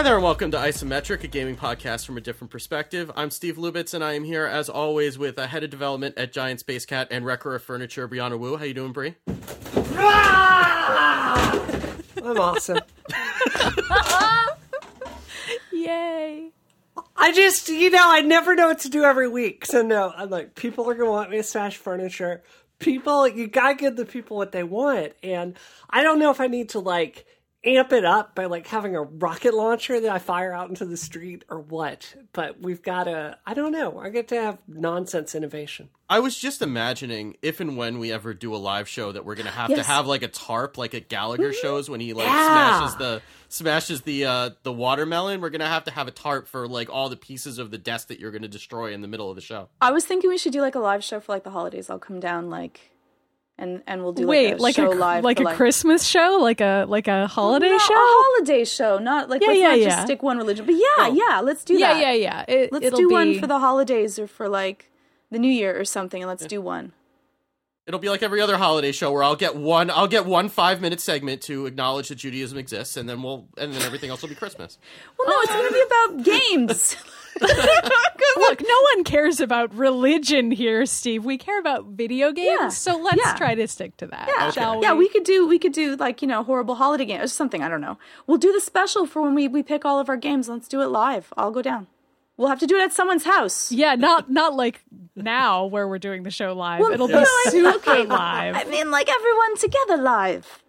Hi there, and welcome to Isometric, a gaming podcast from a different perspective. I'm Steve Lubitz, and I am here as always with a head of development at Giant Space Cat and wrecker of furniture, Brianna Wu. How you doing, Brie? Ah! I'm awesome. Yay. I just, you know, I never know what to do every week. So no, I'm like, people are gonna want me to smash furniture. People, you gotta give the people what they want, and I don't know if I need to like amp it up by like having a rocket launcher that I fire out into the street or what. But we've got to, I don't know. I get to have nonsense innovation. I was just imagining if and when we ever do a live show that we're gonna have to have like a tarp, like at Gallagher shows when he like Yeah. smashes the smashes the uh the watermelon. We're gonna have to have a tarp for like all the pieces of the desk that you're gonna destroy in the middle of the show. I was thinking we should do like a live show for like the holidays. I'll come down like and and we'll do Wait, like a like show a live like for, a Christmas show, like a like a holiday No, show. A holiday show, not like Yeah, let's yeah, not yeah. just stick one religion. But yeah, oh. yeah, let's do yeah, that. yeah, yeah. It, Let's it'll do be, one for the holidays or for like the New Year or something, and let's do one. It'll be like every other holiday show where I'll get one I'll get one five minute segment to acknowledge that Judaism exists, and then we'll and then everything else will be Christmas. Well, no, it's going to be about games. Look, no one cares about religion here, Steve. We care about video games, Yeah. so let's Yeah. try to stick to that, Yeah, shall we? yeah, we could do we could do like you know horrible holiday games or something. I don't know. We'll do the special for when we we pick all of our games. Let's do it live. I'll go down. We'll have to do it at someone's house. Yeah, not not like now where we're doing the show live. Well, It'll be super okay. live. I mean, like everyone together live.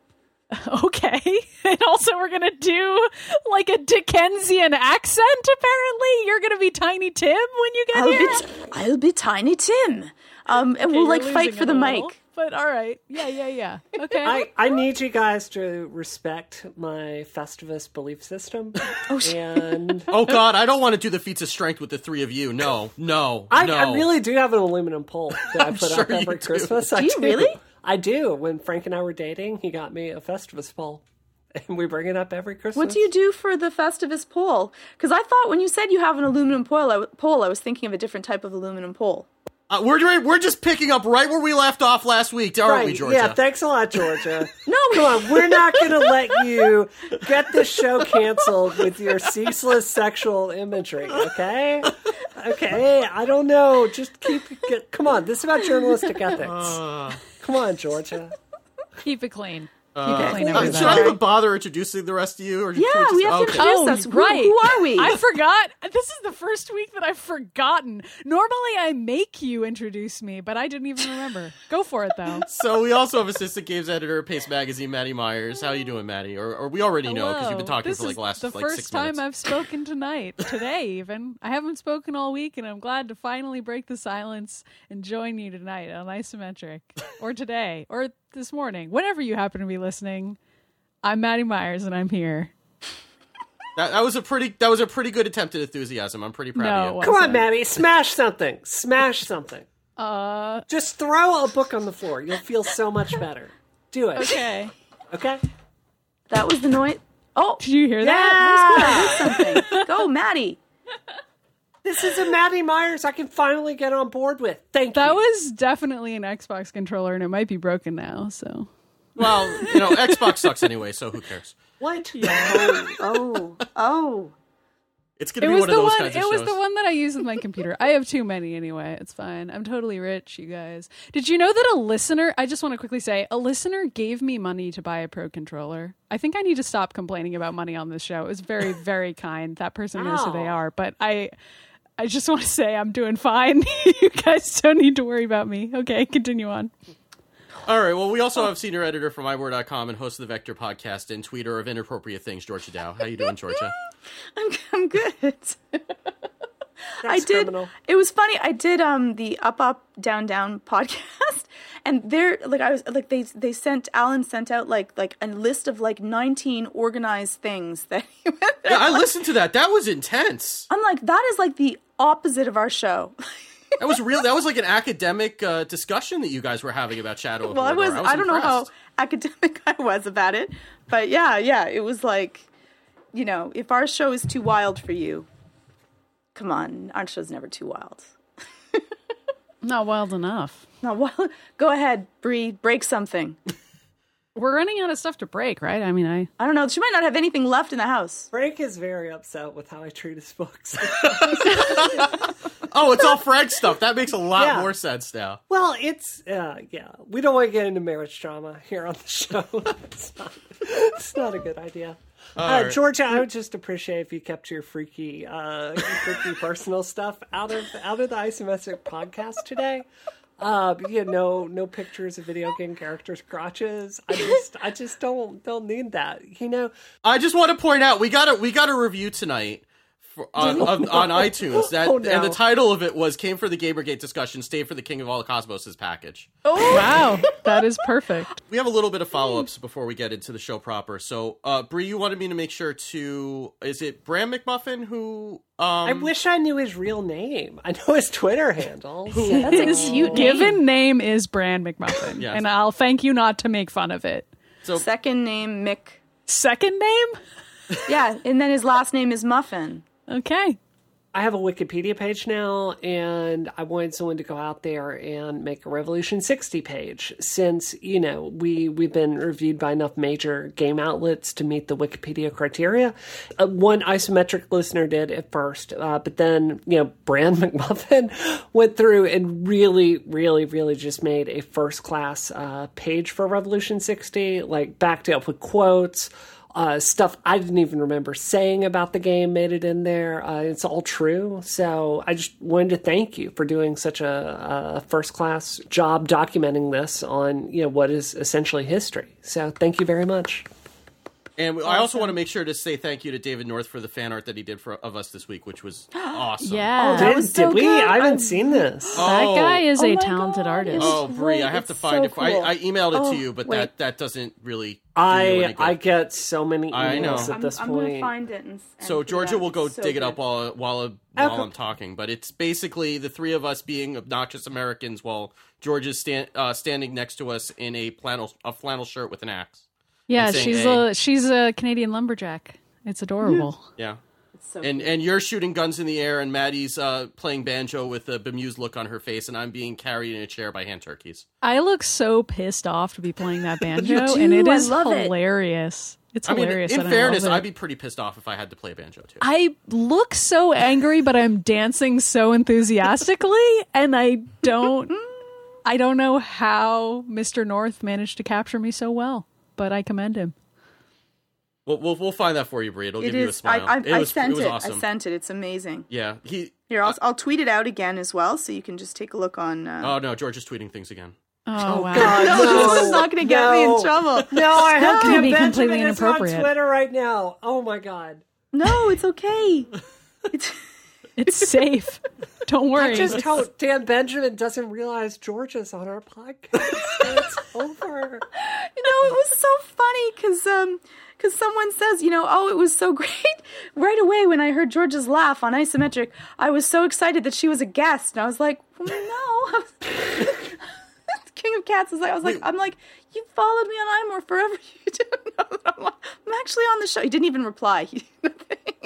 Okay. And also we're going to do like a Dickensian accent apparently. You're going to be Tiny Tim when you get I'll here. be I'll be Tiny Tim. Um, and we'll like fight for the a mic. But all right. Yeah, yeah, yeah. Okay. I, I need you guys to respect my Festivus belief system. Oh, and Oh God, I don't want to do the feats of strength with the three of you. No, no, I, no. I really do have an aluminum pole that I put sure up you every do. Christmas. I Do you really? I do. When Frank and I were dating, he got me a Festivus pole, and we bring it up every Christmas. What do you do for the Festivus pole? Because I thought when you said you have an aluminum pole, I, w- pole, I was thinking of a different type of aluminum pole. Uh, we're we're just picking up right where we left off last week, aren't Right, we, Georgia? Yeah, thanks a lot, Georgia. No, Come on, we're not going to let you get this show canceled with your ceaseless sexual imagery, okay? Okay, I don't know. Just keep. Get, come on, this is about journalistic ethics. Uh. Come on, Georgia. Keep it clean. Keep Uh, it clean, uh, should. I even bother introducing the rest of you? Or Yeah, can just- we have to okay. introduce Oh, us. Right. Who, are we? I forgot. This is the first week that I've forgotten. Normally, I make you introduce me, but I didn't even remember. Go for it, though. So we also have assistant games editor at Paste Magazine, Maddie Myers. How are you doing, Maddie? Or, or we already know because you've been talking this for like is the last the like first six time minutes. I've spoken tonight, today even. I haven't spoken all week, and I'm glad to finally break the silence and join you tonight on Isometric, or today, or this morning, whenever you happen to be listening. I'm Maddie Myers, and I'm here. That, that was a pretty that was a pretty good attempt at enthusiasm. I'm pretty proud No, of you. Come on, Maddie, smash something. Smash something. Uh, Just throw a book on the floor. You'll feel so much better. Do it. okay. Okay? that was the noise. Oh, Did you hear that? Yeah! I did something. Go, Maddie. This is a Maddie Myers I can finally get on board with. Thank That you. That was definitely an Xbox controller, and it might be broken now. So Well, you know, Xbox sucks anyway, so who cares? what? Oh, oh, oh. It's gonna it be was one the of those one. kinds It of was the one that I use with my computer. I have too many anyway. It's fine. I'm totally rich, you guys. Did you know that a listener? I just want to quickly say a listener gave me money to buy a pro controller. I think I need to stop complaining about money on this show. It was very, very kind. That person knows who they are, but I. I just want to say I'm doing fine. you guys don't need to worry about me. Okay, continue on. All right. Well, we also have senior editor from iMore.com and host of the Vector podcast and tweeter of inappropriate things, Georgia Dow. How you doing, Georgia? I'm, I'm good. I did. criminal. It was funny. I did um the up up down down podcast, and they're like I was like they they sent Alan sent out like like a list of like 19 organized things that he went Yeah, I listened to that. That was intense. I'm like that is like the opposite of our show. That was real. That was like an academic uh, discussion that you guys were having about Shadow of well, I was, Mordor. I, don't know how academic I was about it, but yeah, yeah, it was like, you know, if our show is too wild for you, come on, our show's never too wild. Not wild enough. No, well, go ahead, Bree, break something. We're running out of stuff to break, right? I mean, I I don't know. She might not have anything left in the house. Frank is very upset with how I treat his books. Oh, it's all Frank stuff. That makes a lot Yeah. more sense now. well, it's uh, yeah. We don't want to get into marriage drama here on the show. it's, not, it's not a good idea. Uh, right. Georgia, I would just appreciate if you kept your freaky, uh, freaky personal stuff out of out of the isometric podcast today. Uh, you know, no pictures of video game characters' crotches. I just, I just don't, don't need that. You know, I just want to point out we got a we got a review tonight for, on, on, on iTunes that Oh, no. and the title of it was came for the Gamergate discussion, stay for the King of all the Cosmos' package. Oh wow, that is perfect. We have a little bit of follow ups before we get into the show proper. So, uh, Bree, you wanted me to make sure to is it Bram McMuffin who um I wish I knew his real name. I know his Twitter handle. That's a cute name. Given name is Brand McMuffin, Yes. and I'll thank you not to make fun of it. so Second name Mick. Second name, Yeah, and then his last name is Muffin. Okay. I have a Wikipedia page now, and I wanted someone to go out there and make a Revolution 60 page. Since you know we we've been reviewed by enough major game outlets to meet the Wikipedia criteria. Uh, one isometric listener did at first, uh, but then you know Brand McMuffin went through and really, really, really just made a first class uh, page for Revolution 60, like backed up with quotes uh, stuff I didn't even remember saying about the game made it in there. Uh, it's all true. So I just wanted to thank you for doing such a, a first class job documenting this on you know what is essentially history. So thank you very much. And I also want to make sure to say thank you to David North for the fan art that he did for of us this week, which was awesome. Yeah, that did was so did we? good. I haven't I'm- seen this. that Oh. guy is Oh a talented God, artist. Oh, Bree, great. I have to find so it. I, cool. I emailed it Oh, to you, but wait. that that doesn't really. I. I get so many I know. emails at I'm, this I'm gonna find it. And, and So Georgia will go so dig it up while while while Okay. I'm talking, but it's basically the three of us being obnoxious Americans while Georgia's stand, uh, standing next to us in a flannel a flannel shirt with an axe. Yeah, saying, she's "Hey." a she's a Canadian lumberjack. It's adorable. Yeah. It's so And cute. and you're shooting guns in the air, and Maddie's uh, playing banjo with a bemused look on her face, and I'm being carried in a chair by hand turkeys. I look so pissed off to be playing that banjo, You and it do, I is love it. hilarious. It's I mean, hilarious. in and I fairness. I'd be pretty pissed off if I had to play banjo too. I look so angry, but I'm dancing so enthusiastically, and I don't, I don't know how Mr. North managed to capture me so well, but I commend him. We'll, we'll we'll find that for you, Bree. It'll It give you a smile. I, I, it I was, sent it was it. awesome. I sent it. It's amazing. yeah, he. Here, I'll, I'll tweet it out again as well, so you can just take a look on. Uh, Oh no, George is tweeting things again. Oh, wow! God, no, this is not going to get me in trouble. No, I have gonna to be be completely Benjamin is on. Twitter right now. Oh my god. No, it's okay. It's, It's safe. Don't worry. I just hope Dan Benjamin doesn't realize Georgia's on our podcast. it's over. you know, it was so funny because um, cause someone says, you know, oh, it was so great. Right away when I heard George's laugh on Isometric, I was so excited that she was a guest, and I was like, well, no. King of Cats is like, I was like, I'm like, you followed me on iMore forever. You didn't know that I'm, I'm actually on the show. He didn't even reply. He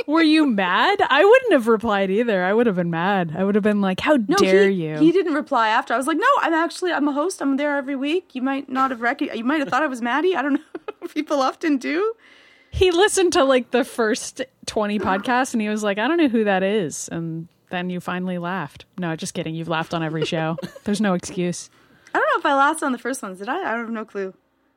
Were you mad? I wouldn't have replied either. I would have been mad. I would have been like, "How No, dare he, you?" He didn't reply after. I was like, no, I'm actually I'm a host. I'm there every week. You might not have rec- You might have thought I was Maddie. I don't know. People often do. he listened to like the first 20 podcasts and he was like, I don't know who that is. And then you finally laughed. No, just kidding. You've laughed on every show. There's no excuse. I don't know if I laughed on the first ones. Did I? I don't have no clue.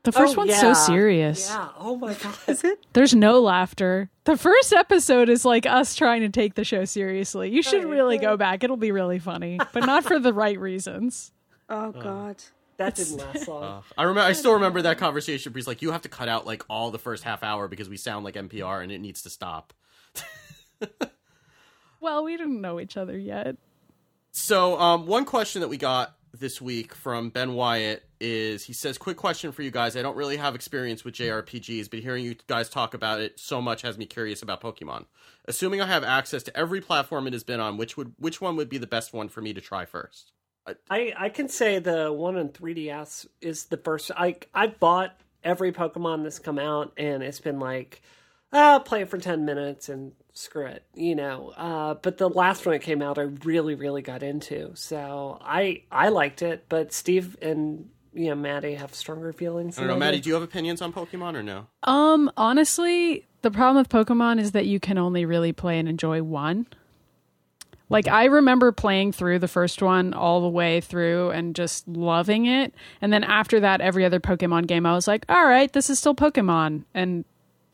The first Oh, one's yeah. so serious. Yeah. Oh my god. Is it? There's no laughter. The first episode is like us trying to take the show seriously. You should Right, really go back. It'll be really funny, but not for the right reasons. Oh God. That didn't last long. I remember. I still remember that conversation. Bree's like, "You have to cut out like all the first half hour because we sound like NPR and it needs to stop." Well, we didn't know each other yet. So, um, one question that we got this week from Ben Wyatt is he says, Quick question for you guys. I don't really have experience with JRPGs, but hearing you guys talk about it so much has me curious about Pokemon. Assuming I have access to every platform it has been on, which would which one would be the best one for me to try first? I, I can say the one on 3DS is the first. I I've bought every Pokemon that's come out, and it's been like, ah, play it for 10 minutes and screw it, you know. Uh, but the last one that came out, I really, really got into. So I I liked it, but Steve and you know, Maddie have stronger feelings. I don't know, Maddie. Do you have opinions on Pokemon or no? Um, honestly, the problem with Pokemon is that you can only really play and enjoy one. Like I remember playing through the first one all the way through and just loving it. And then after that every other Pokemon game I was like, "All right, this is still Pokemon." And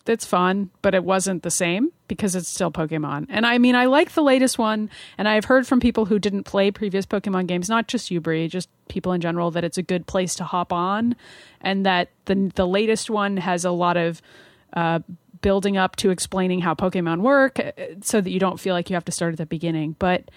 it's fun, but it wasn't the same because it's still Pokemon. And I mean, I like the latest one, and I've heard from people who didn't play previous Pokemon games, not just you, Brie, just people in general, that it's a good place to hop on, and that the the latest one has a lot of uh, building up to explaining how Pokemon work, uh, so that you don't feel like you have to start at the beginning. But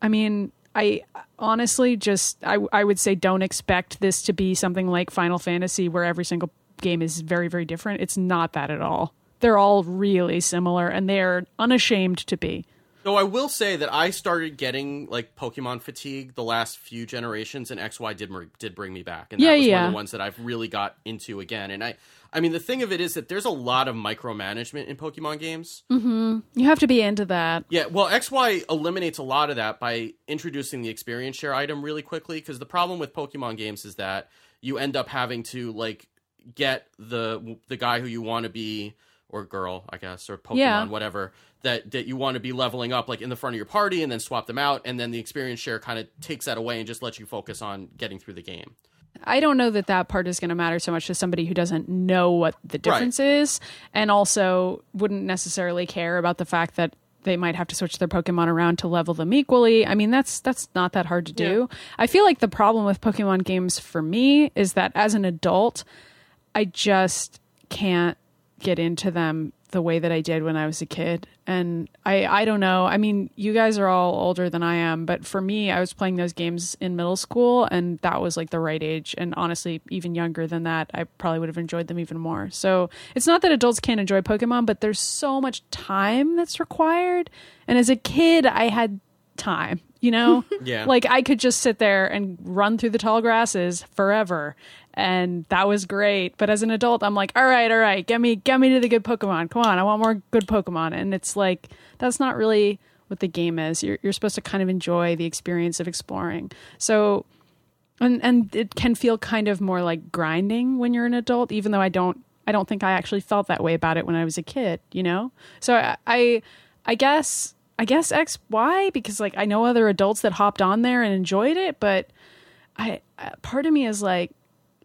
I mean, I honestly just I I would say don't expect this to be something like Final Fantasy, where every single game is very very different. It's not that at all. They're all really similar, and they're unashamed to be. Though I will say that I started getting like Pokemon fatigue the last few generations, and XY did did bring me back, and Yeah, that was one yeah. of the ones that I've really got into again. And I, I mean, the thing of it is that there's a lot of micromanagement in Pokemon games. Mm-hmm. You have to be into that. Yeah, well, XY eliminates a lot of that by introducing the experience share item really quickly. Because the problem with Pokemon games is that you end up having to like get the the guy who you want to be or girl, I guess, or Pokemon, Yeah. whatever that that you want to be leveling up like in the front of your party, and then swap them out, and then the experience share kind of takes that away and just lets you focus on getting through the game. I don't know that that part is going to matter so much to somebody who doesn't know what the difference is and also wouldn't necessarily care about the fact that they might have to switch their Pokemon around to level them equally. I mean, that's that's not that hard to do. I feel like the problem with Pokemon games for me is that as an adult, I just can't get into them the way that I did when I was a kid. And I I don't know. I mean, you guys are all older than I am, but for me, I was playing those games in middle school and that was like the right age and honestly, even younger than that, I probably would have enjoyed them even more. So, it's not that adults can't enjoy Pokemon, but there's so much time that's required. And as a kid, I had time, you know? Yeah. Like I could just sit there and run through the tall grasses forever. And that was great. But as an adult, I'm like, all right, all right, get me get me to the good Pokemon. Come on, I want more good Pokemon. And it's like that's not really what the game is. You're you're supposed to kind of enjoy the experience of exploring. So and and it can feel kind of more like grinding when you're an adult, even though I don't I don't think I actually felt that way about it when I was a kid, you know? So I I, I guess I guess X Y because like I know other adults that hopped on there and enjoyed it, but I uh, part of me is like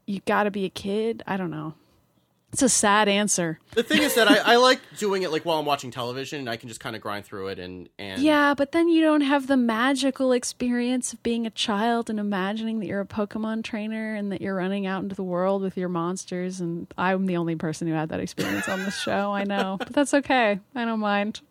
you got to be a kid. I don't know. It's a sad answer. The thing is that I, I like doing it like while I'm watching television, and I can just kind of grind through it and and Yeah, but then you don't have the magical experience of being a child and imagining that you're a Pokemon trainer and that you're running out into the world with your monsters. And I'm the only person who had that experience on this show. I know, but that's okay. I don't mind.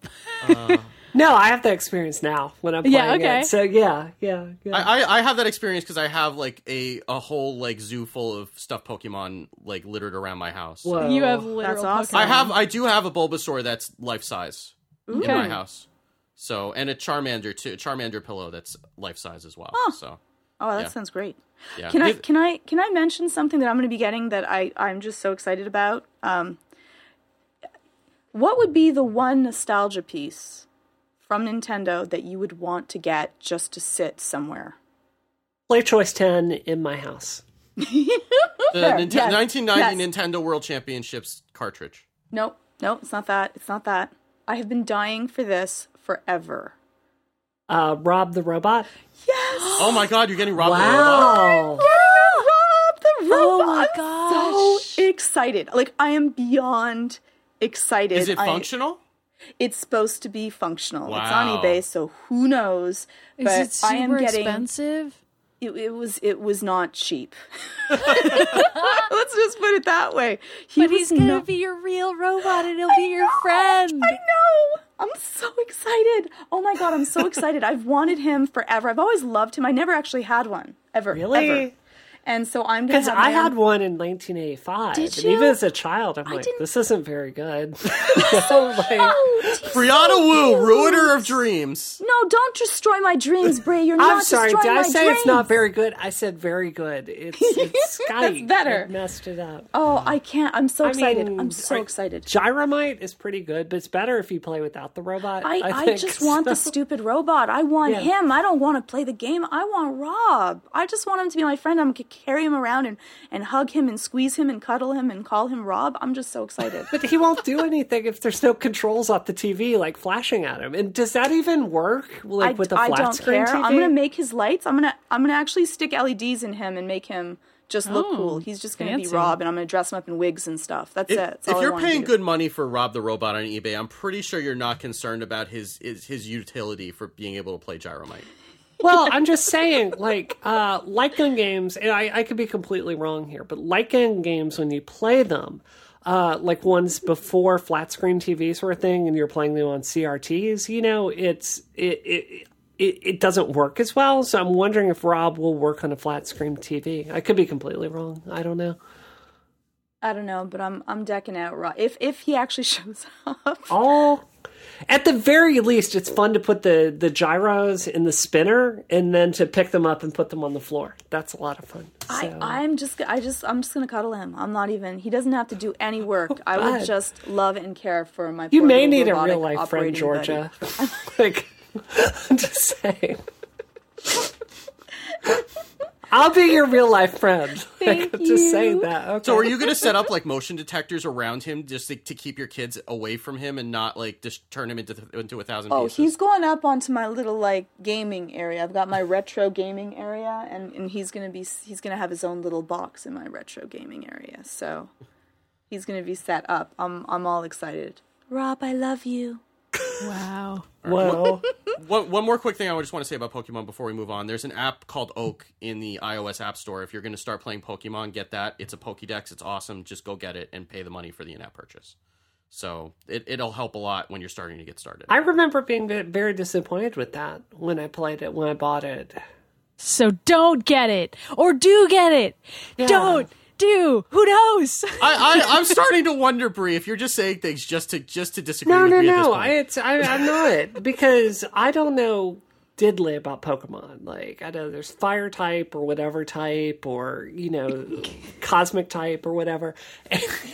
No, I have that experience now when I'm playing Yeah, okay. it. So yeah, yeah, yeah. I, I, I have that experience because I have like a, a whole like zoo full of stuffed Pokemon like littered around my house. Whoa. You have literal That's awesome. Pokemon. I have I do have a Bulbasaur that's life size in my house. So and a Charmander too, a Charmander pillow that's life size as well. So Oh, that Yeah. sounds great. yeah, Can I can I can I mention something that I'm going to be getting that I I'm just so excited about? Um, what would be the one nostalgia piece from Nintendo that you would want to get just to sit somewhere? Play Choice 10 in my house. the Fair. Yes. 1990 Yes. Nintendo World Championships cartridge. Nope, nope, it's not that. It's not that. I have been dying for this forever. Uh, Rob the Robot. Yes. Oh my God, you're getting Rob the Robot. Wow. Rob the Robot. Oh robot. my I'm so excited. Like I am beyond excited. Is it I- functional? It's supposed to be functional. It's on eBay, so who knows? Is but it super I am getting expensive? it, it was it was not cheap. Let's just put it that way. He But he's gonna not- be your real robot, and he'll be your friend. I know. I'm so excited. Oh my god, I'm so excited. I've wanted him forever. I've always loved him. I never actually had one ever. Really? Ever. And so I'm gonna. Because I had own- one in 1985. Did you? even as a child, I'm like, didn't- this isn't very good. so, like, Oh, Brianna so Wu, cute. ruiner of dreams. No, don't destroy my dreams, Bray. You're not I'm sorry. Did I my say it's not very good? I said very good. It's, it's Skype. better. that messed it up. Oh, I can't. I'm so I excited. mean, I'm so I- excited. Gyromite is pretty good, but it's better if you play without the robot. I, I, think. just want the stupid robot. I want Yeah. him. I don't want to play the game. I want Rob. I just want him to be my friend. I'm, can carry him around and, and hug him and squeeze him and cuddle him and call him Rob. I'm just so excited. But he won't do anything if there's no controls off the TV, like flashing at him. And does that even work, like I, with the I flat don't screen care. TV? I'm gonna make his lights. I'm gonna I'm gonna actually stick LEDs in him and make him just look Oh, cool. He's just gonna be. Rob, and I'm gonna dress him up in wigs and stuff. That's If, it. That's if you're paying good money for Rob the Robot on eBay, I'm pretty sure you're not concerned about his his, his utility for being able to play Gyromite. Well, I'm just saying, like, uh, light gun games, and I, I could be completely wrong here, but light gun games, when you play them, uh, like ones before flat screen TVs were a thing and you're playing them on CRTs, you know, it's, it, it, it, it doesn't work as well. So I'm wondering if Rob will work on a flat screen TV. I could be completely wrong. I don't know. I don't know, but I'm I'm decking out Rob. If if he actually shows up, all at the very least it's fun to put the the gyros in the spinner and then to pick them up and put them on the floor that's a lot of fun so. I I'm just I just I'm just gonna cuddle him. I'm not even. He doesn't have to do any work. Oh, I would just love and care for my. you may need a real life friend georgia like i'm just saying I'll be your real life friend. Thank I'm just saying that. Okay. So are you going to set up like motion detectors around him just to, to keep your kids away from him and not like just turn him into into a thousand Oh, pieces? Oh, he's going up onto my little like gaming area. I've got my retro gaming area, and and he's gonna be he's gonna have his own little box in my retro gaming area. So he's gonna be set up. I'm I'm all excited. Rob, I love you. Wow. Well, One, one more quick thing I just want to say about Pokemon before we move on. There's an app called Oak in the iOS App Store. If you're going to start playing Pokemon, get that. It's a Pokédex. It's awesome. Just go get it and pay the money for the in-app purchase. So it, it'll help a lot when you're starting to get started. I remember being very disappointed with that when I played it, when I bought it. So don't get it. Or do get it. Don't do. Who knows? I, I, I'm starting to wonder, Brie, if you're just saying things just to just to disagree No, with no, me at this no. point. I, it's I, I'm not because I don't know diddly about Pokemon. Like I know there's fire type or whatever type or you know cosmic type or whatever.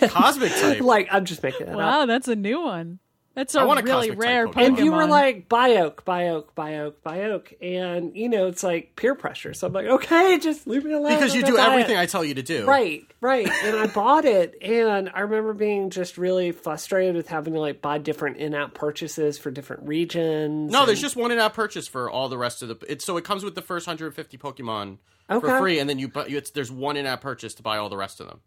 Cosmic type. like I'm just making that up. wow, that's a new one. That's a I a really cosmic rare Pokemon. Pokemon. And you were like Bioke, Bioke, Bioke, Bioke, and you know it's like peer pressure. So I'm like, okay, just leave me alone. because you do everything it. I tell you to do. Right, right. And I bought it, and I remember being just really frustrated with having to like buy different in-app purchases for different regions. No, there's just one in-app purchase for all the rest of the. It's so it comes with the first 150 Pokemon for free, and then you but you, it's there's one in-app purchase to buy all the rest of them.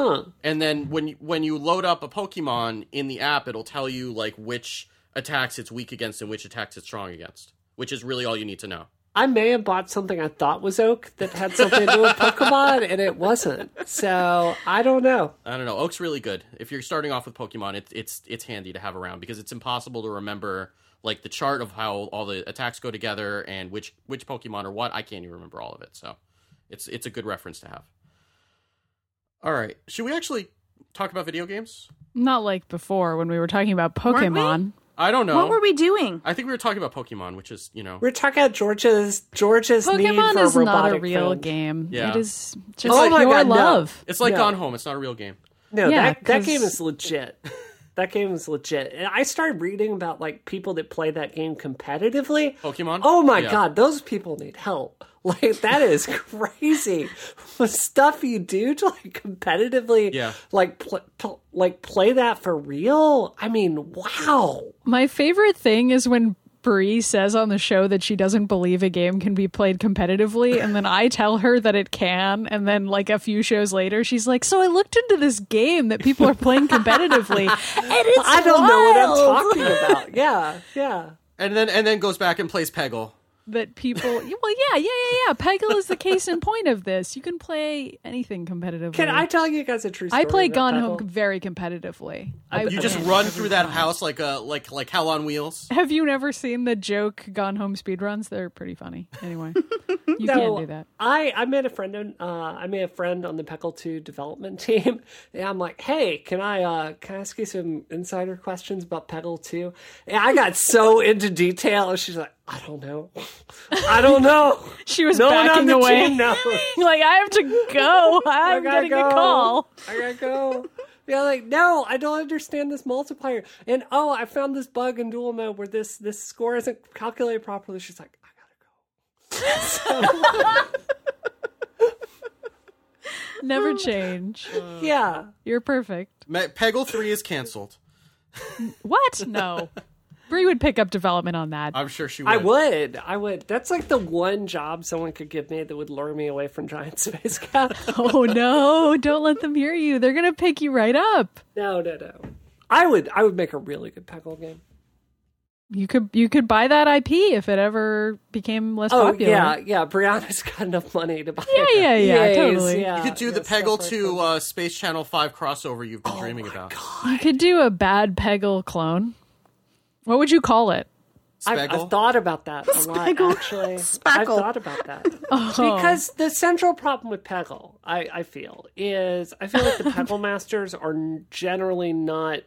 Huh. And then when you, when you load up a Pokemon in the app, it'll tell you like which attacks it's weak against and which attacks it's strong against, which is really all you need to know. I may have bought something I thought was oak that had something to do with Pokemon, and it wasn't. So I don't know. I don't know. Oak's really good. If you're starting off with Pokemon, it's it's it's handy to have around because it's impossible to remember like the chart of how all the attacks go together and which which Pokemon or what. I can't even remember all of it. So it's it's a good reference to have. All right. Should we actually talk about video games? Not like before when we were talking about? Pokemon. I don't know. What were we doing? I think we were talking about Pokemon, which is, you know, We're talking about Georgia's Georgia's need Pokemon for is a not a real friend. game. Yeah. It is just Oh my your God, no. love. it's like No. Gone Home. It's not a real game. No, Yeah, that that 'cause- game is legit. That game is legit. And I started reading about like people that play that game competitively. Pokemon? Oh my Yeah. god, those people need help. Like that is crazy. the stuff you do to like competitively, Yeah. like pl- pl- like play that for real. I mean, wow. My favorite thing is when Bree says on the show that she doesn't believe a game can be played competitively, and then I tell her that it can, and then like a few shows later, she's like, "So I looked into this game that people are playing competitively, and it's I don't know what I'm talking about. Yeah, yeah. And then and then goes back and plays Peggle. That people, well, yeah, yeah, yeah, yeah. Peggle is the case in point of this. You can play anything competitively. Can I tell you guys a true story? I play Gone Pebble? Home very competitively. I You just win run through that house like a like like hell on wheels. Have you never seen the joke Gone Home speedruns? They're pretty funny. Anyway, you No, can't do that. I I made a friend on uh, I made a friend on the Peggle Two development team, and I'm like, hey, can I uh, can I ask you some insider questions about Peggle Two? And I got so into detail, and she's like, I don't know, I don't know. She was no one on backing the away. team knows. like I have to go. I I'm gotta getting go. a call. I gotta go. Yeah, like no, I don't understand this multiplier. And oh, I found this bug in dual mode where this this score isn't calculated properly. She's like, I gotta go. So- never change. Yeah. You're perfect. Peggle three is canceled. What? No. Bree would pick up development on that. I'm sure she would. I would. I would. That's like the one job someone could give me that would lure me away from Giant Space Cat. Oh no! Don't let them hear you. They're gonna pick you right up. no, no, no. I would. I would make a really good Peggle game. You could you could buy that IP if it ever became less popular. Oh popular. yeah, yeah. Brianna's got enough money to buy. Yeah, yeah, yeah, EAs, totally. Yeah, You could do yeah, the Peggle like to that. uh, Space Channel Five crossover you've Oh been dreaming about. You could do a bad Peggle clone. What would you call it? I've, I've thought about that a lot. Speggle. Actually, I've thought about that Oh. because the central problem with Peggle, I, I feel, is I feel like the Peggle masters are generally not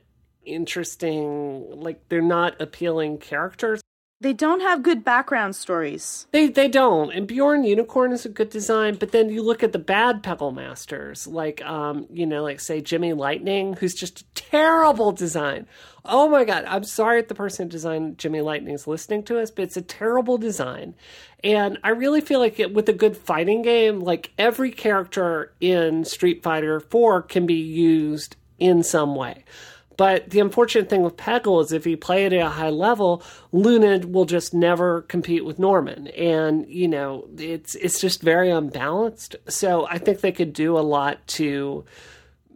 interesting. Like they're not appealing characters. They don't have good background stories. They they don't. And Bjorn Unicorn is a good design, but then you look at the bad Peggle masters, like um, you know, like say Jimmy Lightning, who's just a terrible design. Oh my god, I'm sorry if the person who designed Jimmy Lightning is listening to us, but it's a terrible design. And I really feel like it, with a good fighting game, like every character in Street Fighter 4 can be used in some way. But the unfortunate thing with Peggle is if you play it at a high level, Luna will just never compete with Norman. And, you know, it's it's just very unbalanced. So I think they could do a lot to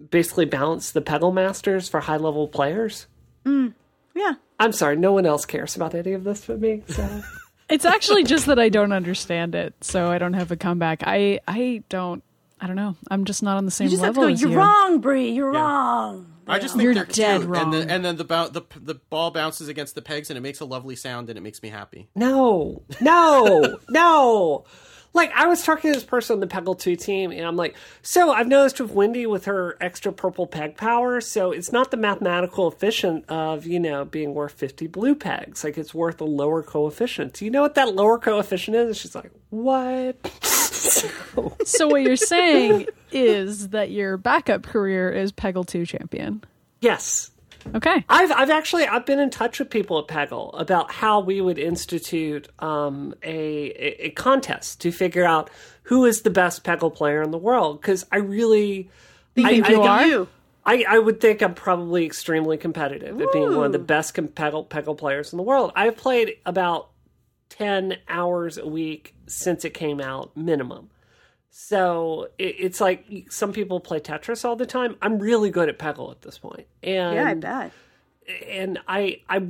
basically balance the Peggle masters for high level players. Mm, yeah. I'm sorry, no one else cares about any of this but me. So It's actually just that I don't understand it, so I don't have a comeback. I I don't I don't know. I'm just not on the same You just have to level go, as you're you. wrong, Bree. You're wrong. I just think You're they're dead cute, wrong. and, the, and then the, bou- the the ball bounces against the pegs, and it makes a lovely sound, and it makes me happy. No, no, no. Like I was talking to this person on the Peggle 2 team, and I'm like, so I've noticed with Wendy with her extra purple peg power, so it's not the mathematical efficient of, you know, being worth 50 blue pegs. Like it's worth a lower coefficient. Do you know what that lower coefficient is? And she's like, what? so, So what you're saying is that your backup career is Peggle 2 champion. yes. Okay. I've I've actually I've been in touch with people at Peggle about how we would institute um, a, a contest to figure out who is the best Peggle player in the world because I really I, think I, you I- are? I, I would think I'm probably extremely competitive at being one of the best com- Peggle, Peggle players in the world. I've played about 10 hours a week since it came out, minimum. So it, it's like some people play Tetris all the time. I'm really good at Peggle at this point. And Yeah, I bet. and I I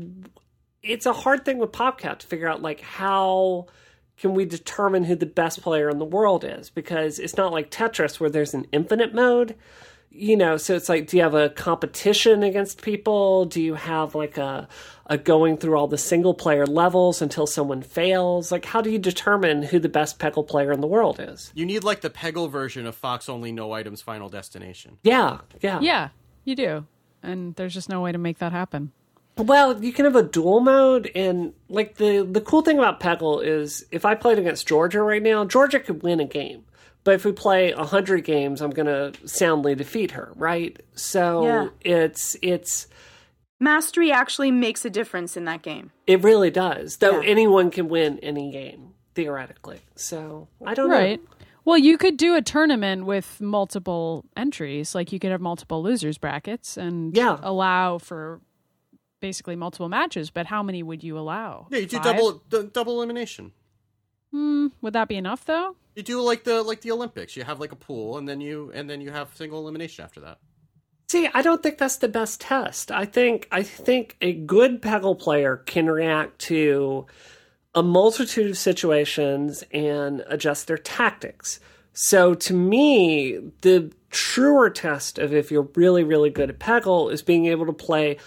it's a hard thing with PopCap to figure out like how can we determine who the best player in the world is because it's not like Tetris where there's an infinite mode. You know, so it's like do you have a competition against people? Do you have like a a going through all the single player levels until someone fails? Like how do you determine who the best Peggle player in the world is? You need like the Peggle version of Fox Only No Items Final Destination. Yeah, yeah. Yeah, you do. And there's just no way to make that happen. Well, you can have a dual mode, and like the the cool thing about Peggle is if I played against Georgia right now, Georgia could win a game. But if we play a hundred games, I'm gonna soundly defeat her, right? So Yeah. it's it's Mastery actually makes a difference in that game. it really does. Though Yeah. anyone can win any game theoretically. So I don't Right. know. Well, you could do a tournament with multiple entries. Like you could have multiple losers brackets and Yeah. allow for basically multiple matches. But how many would you allow? Yeah, you do Five? double d- double elimination. Hmm, would that be enough though? You do like the like the Olympics. You have like a pool, and then you and then you have single elimination after that. See, I don't think that's the best test. I think I think a good Peggle player can react to a multitude of situations and adjust their tactics. So to me, the truer test of if you're really, really good at Peggle is being able to play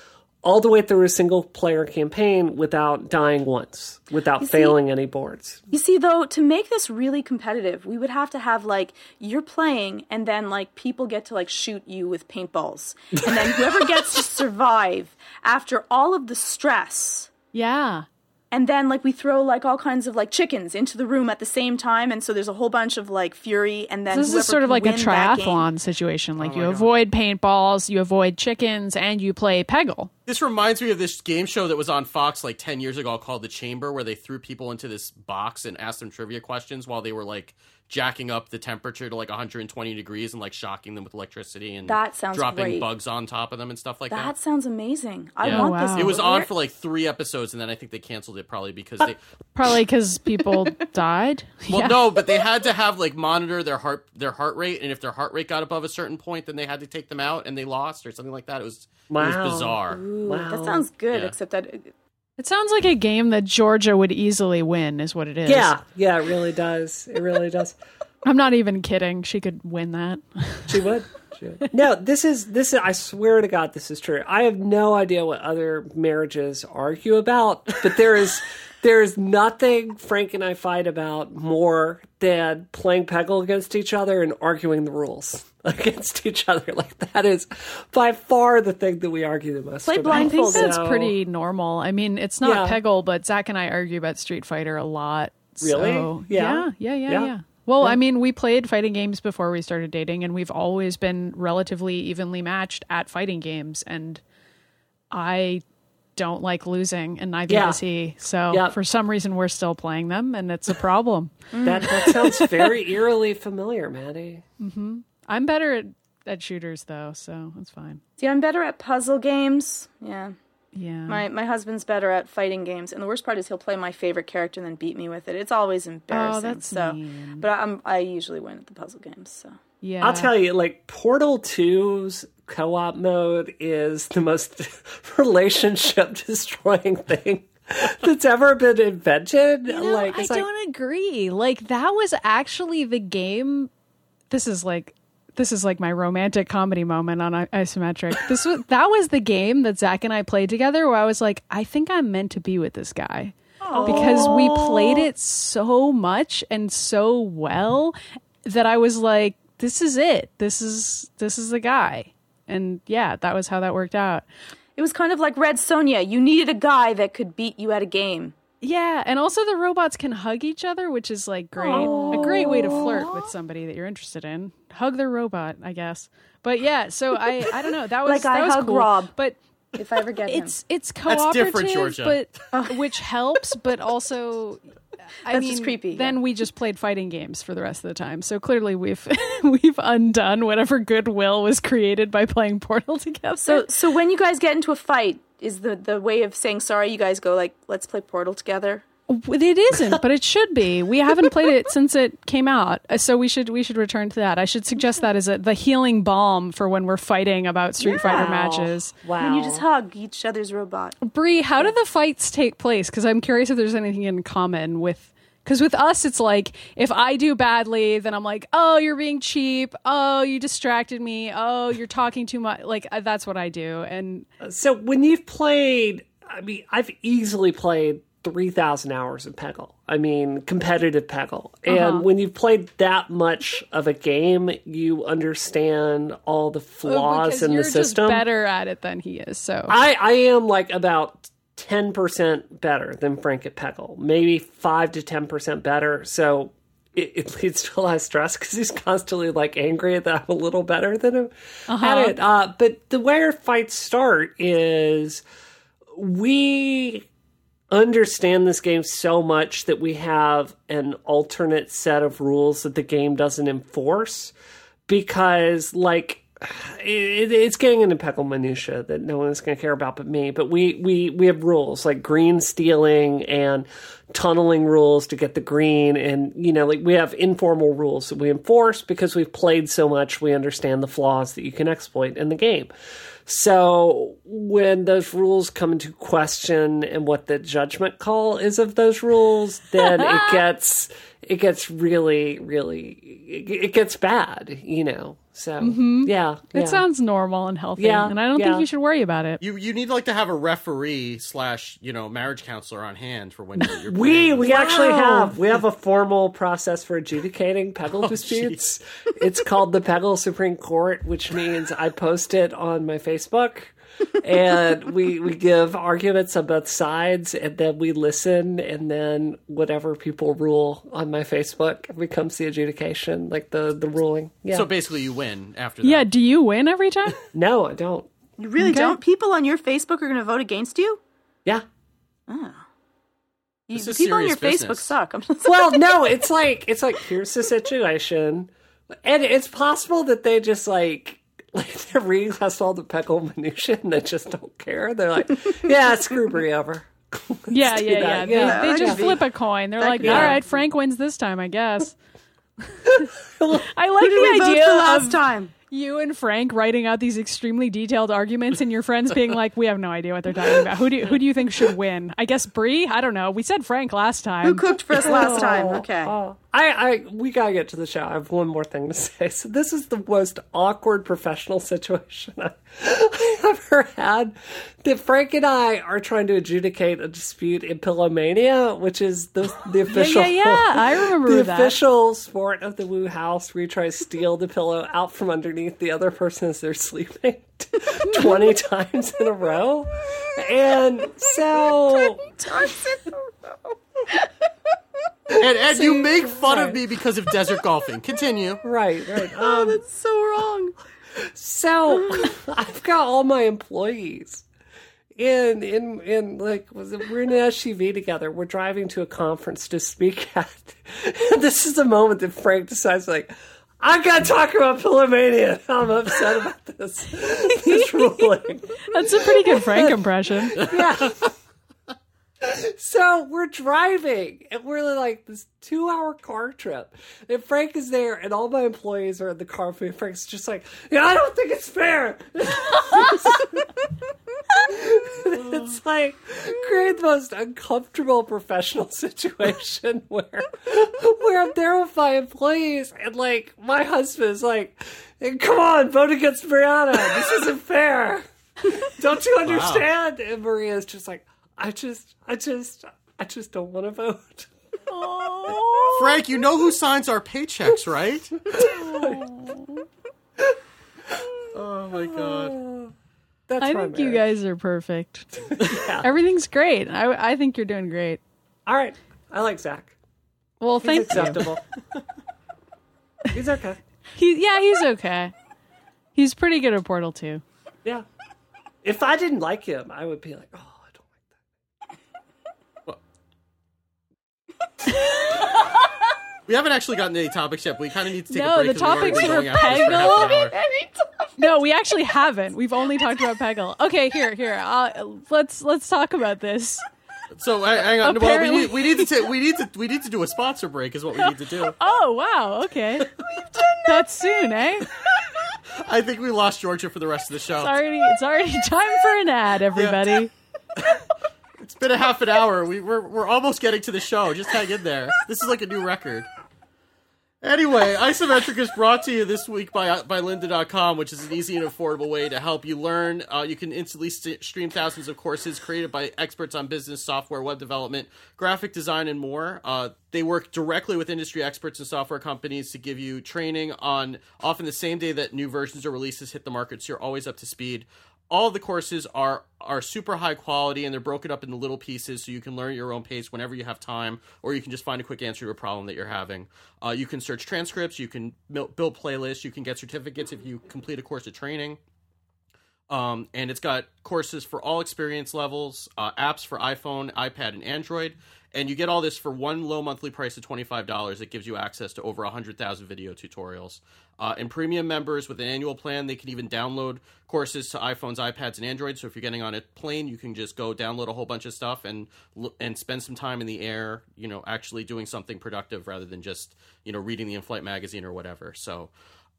all the way through a single player campaign without dying once, without failing any boards. You see, though, to make this really competitive, we would have to have like you're playing, and then like people get to like shoot you with paintballs, and then whoever gets to survive after all of the stress, Yeah. And then like we throw like all kinds of like chickens into the room at the same time, and so there's a whole bunch of like fury, and then This is sort of like a win that game- triathlon situation. Like oh you avoid paintballs, you avoid chickens, and you play Peggle. This reminds me of this game show that was on Fox like 10 years ago called The Chamber, where they threw people into this box and asked them trivia questions while they were like jacking up the temperature to like 120 degrees and like shocking them with electricity and That sounds dropping great. bugs on top of them and stuff like that. That sounds amazing. I Yeah. want wow. this. it was on for like three episodes, and then I think they canceled it probably because they. Uh, probably because people died. Well, Yeah. no, but they had to have like monitor their heart their heart rate, and if their heart rate got above a certain point, then they had to take them out, and they lost or something like that. It was it was bizarre. Ooh, Wow. That sounds good, Yeah. except that It sounds like a game that Georgia would easily win, is what it is. Yeah, yeah, it really does. It really does. I'm not even kidding. She could win that. She would. She would. No, this is this is. I swear to God, this is true. I have no idea what other marriages argue about, but there is there is nothing Frank and I fight about more than playing Peggle against each other and arguing the rules against each other. Like that is by far the thing that we argue the most. Play about. blindfolded. I think that's So- pretty normal. I mean, it's not Yeah. Peggle, but Zach and I argue about Street Fighter a lot. Really? So, Yeah. yeah, yeah, yeah, Yeah. yeah. Well, I mean, we played fighting games before we started dating, and we've always been relatively evenly matched at fighting games. And I don't like losing, and neither Yeah. does he. So Yeah. for some reason, we're still playing them, and it's a problem. That that sounds very eerily familiar, Maddie. Mm-hmm. I'm better at, at shooters, though, so it's fine. see, I'm better at puzzle games. Yeah, Yeah. my my husband's better at fighting games, and the worst part is he'll play my favorite character and then beat me with it. It's always embarrassing. Oh, that's so, mean. but I'm I usually win at the puzzle games. So yeah. I'll tell you, like Portal 2's co-op mode is the most relationship destroying thing that's ever been invented. No, like I like don't agree. Like that was actually the game. This is like this is like my romantic comedy moment on isometric. This was that was the game that Zach and I played together where I was like, I think I'm meant to be with this guy because we played it so much and so well that I was like, this is it. This is this is the guy. And yeah, that was how that worked out. it was kind of like Red Sonja. You needed a guy that could beat you at a game. Yeah, and also the robots can hug each other, which is like great. A great way to flirt with somebody that you're interested in. Hug their robot, I guess. But yeah, so I I don't know. That was Like that I was hug cool. Rob. But If I ever get him. it's it's cooperative, different, Georgia. but uh, which helps, but also I That's mean, just creepy, Then yeah. we just played fighting games for the rest of the time. So clearly we've we've undone whatever goodwill was created by playing Portal together. So so when you guys get into a fight, is the the way of saying sorry? You guys go like, let's play Portal together. It isn't, but it should be. We haven't played it since it came out, uh, so we should we should return to that. I should suggest that as a, the healing balm for when we're fighting about Street Fighter matches. Wow. And you just hug each other's robot. Bree, how do the fights take place? Because I'm curious if there's anything in common with. Because with us, it's like if I do badly, then I'm like, "Oh, you're being cheap. Oh, you distracted me. Oh, you're talking too much." Like uh, that's what I do, and so when you've played, I mean, I've easily played three thousand hours of Peggle. I mean, competitive Peggle, and Uh-huh. when you've played that much of a game, you understand all the flaws because in the system. better at it than he is. So I, I am like about 10% better than Frank at Peggle, maybe 5 to 10% better. So it, it leads to a lot of stress because he's constantly like angry that I'm a little better than him at it. Uh, but the way our fights start is we understand this game so much that we have an alternate set of rules that the game doesn't enforce because like it, it's getting into Peggle minutia that no one's going to care about but me. But we we we have rules like green stealing and tunneling rules to get the green, and you know like we have informal rules that we enforce because we've played so much. We understand the flaws that you can exploit in the game. So when those rules come into question and what the judgment call is of those rules, then it gets it gets really really it, it gets bad, you know. So mm-hmm. yeah, it yeah. sounds normal and healthy, Yeah, and I don't yeah. think you should worry about it. You you need like to have a referee slash you know marriage counselor on hand for when you're, you're we playing. we actually have we have a formal process for adjudicating Peggle oh, disputes. It's called the Peggle Supreme Court, which means I post it on my Facebook and we we give arguments on both sides, and then we listen, and then whatever people rule on my Facebook becomes the adjudication, like the the ruling. Yeah. So basically, you win after that. Yeah, do you win every time? no, I don't. You really Okay. don't? People on your Facebook are going to vote against you? Yeah. Ah. You, This is people on your serious Facebook suck. I'm just Well, no, it's like it's like here's the situation, and it's possible that they just like like they're reading past all the Peggle minutia and they just don't care. They're like, yeah, screw Brie over. Yeah, do yeah, yeah. They, Yeah, they just could be- flip a coin. They're like, could all be- right, Frank wins this time, I guess. I like Who did we the vote idea for last of time? you and Frank writing out these extremely detailed arguments, and your friends being like, "We have no idea what they're talking about. Who do you, who do you think should win? I guess Bree. I don't know. We said Frank last time. Who cooked for us last time? Oh. Okay. Oh, I, I, we gotta get to the show. I have one more thing to say. So this is the most awkward professional situation I, I've ever had. That Frank and I are trying to adjudicate a dispute in Pillowmania, which is the the official. yeah, yeah. I remember the that. official sport of the Wu House, where you try to steal the pillow out from underneath the other person as they're sleeping twenty times in a row, and so twenty Times in a row. And, and you make fun right. of me because of desert golfing. Continue. right, right. Oh, Um, that's so wrong. So I've got all my employees in in in like was it, we're in an SUV together. We're driving to a conference to speak at. And this is the moment that Frank decides like. I gotta talk about Pillowmania. I'm upset about this, this ruling. That's a pretty good Frank impression. Yeah. So we're driving, and we're like this two-hour car trip, and Frank is there, and all my employees are in the car with me. Frank's just like, "Yeah, I don't think it's fair." it's like create the most uncomfortable professional situation where where I'm there with my employees, and like my husband is like, "Come on, vote against Brianna. This isn't fair." Don't you understand? And Maria's just like, I just, I just, I just don't want to vote. Frank, you know who signs our paychecks, right? oh my god. That's I my think you guys are perfect. Everything's great. I, I think you're doing great. All right, I like Zach. Well, He's thank you. acceptable. He's okay. He, yeah, he's okay. He's pretty good at Portal 2. Yeah. If I didn't like him, I would be like, oh, I don't like We haven't actually gotten to any topics yet, but we kind of need to take No, a break. the 'cause we've topics were going at this for half an Peggle. No, we actually haven't. We've only talked about Peggle. Okay, here, here. Uh, let's let's talk about this. So hang hang on. Well, we Apparently- need, we need to ta- we need to we need to do a sponsor break. Is what we need to do. Oh wow, okay. We've done that soon, eh? I think we lost Georgia for the rest of the show. It's already it's already time for an ad, everybody. It's been a half an hour. We, we're we're almost getting to the show. Just hang in there. This is like a new record. Anyway, Isometric is brought to you this week by by Lynda.com, which is an easy and affordable way to help you learn. Uh, you can instantly st- stream thousands of courses created by experts on business, software, web development, graphic design, and more. Uh, they work directly with industry experts and software companies to give you training on often the same day that new versions or releases hit the market, so you're always up to speed all the courses are are super high quality and they're broken up into little pieces so you can learn at your own pace whenever you have time or you can just find a quick answer to a problem that you're having. Uh, you can search transcripts you can build playlists you can get certificates if you complete a course of training um, and it's got courses for all experience levels, uh, apps for iPhone, iPad, and Android. And you get all this for one low monthly price of $25. It gives you access to over 100,000 video tutorials. Uh, and premium members with an annual plan, they can even download courses to iPhones, iPads, and Android. So if you're getting on a plane, you can just go download a whole bunch of stuff and and spend some time in the air, you know, actually doing something productive rather than just, you know, reading the in-flight magazine or whatever. So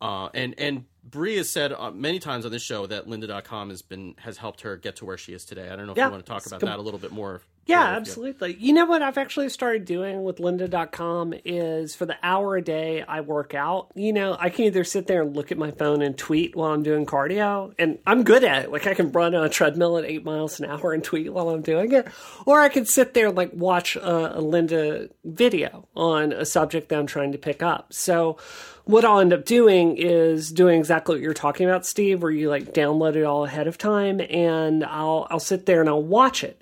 uh, and and Brie has said uh, many times on this show that Lynda.com has been has helped her get to where she is today. I don't know if Yeah, you want to talk about com- that a little bit more Yeah, Yeah, absolutely. You know what I've actually started doing with lynda.com is for the hour a day I work out, you know, I can either sit there and look at my phone and tweet while I'm doing cardio, and I'm good at it. Like I can run on a treadmill at eight miles an hour and tweet while I'm doing it. Or I can sit there and like watch a, a Lynda video on a subject that I'm trying to pick up. So what I'll end up doing is doing exactly what you're talking about, Steve, where you like download it all ahead of time and I'll I'll sit there and I'll watch it.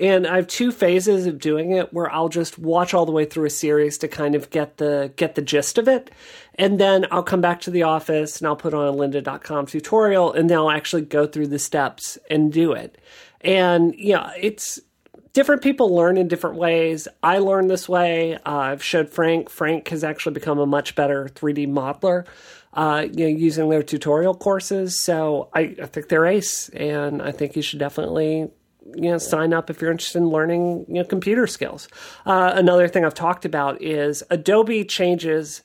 And I have two phases of doing it where I'll just watch all the way through a series to kind of get the get the gist of it. And then I'll come back to the office and I'll put on a lynda.com tutorial and then I'll actually go through the steps and do it. And yeah, it's different people learn in different ways. I learned this way. Uh, I've showed Frank. Frank has actually become a much better 3D modeler, uh, you know, using their tutorial courses. So I, I think they're ace, and I think you should definitely you know sign up if you're interested in learning you know computer skills. Uh, another thing I've talked about is Adobe changes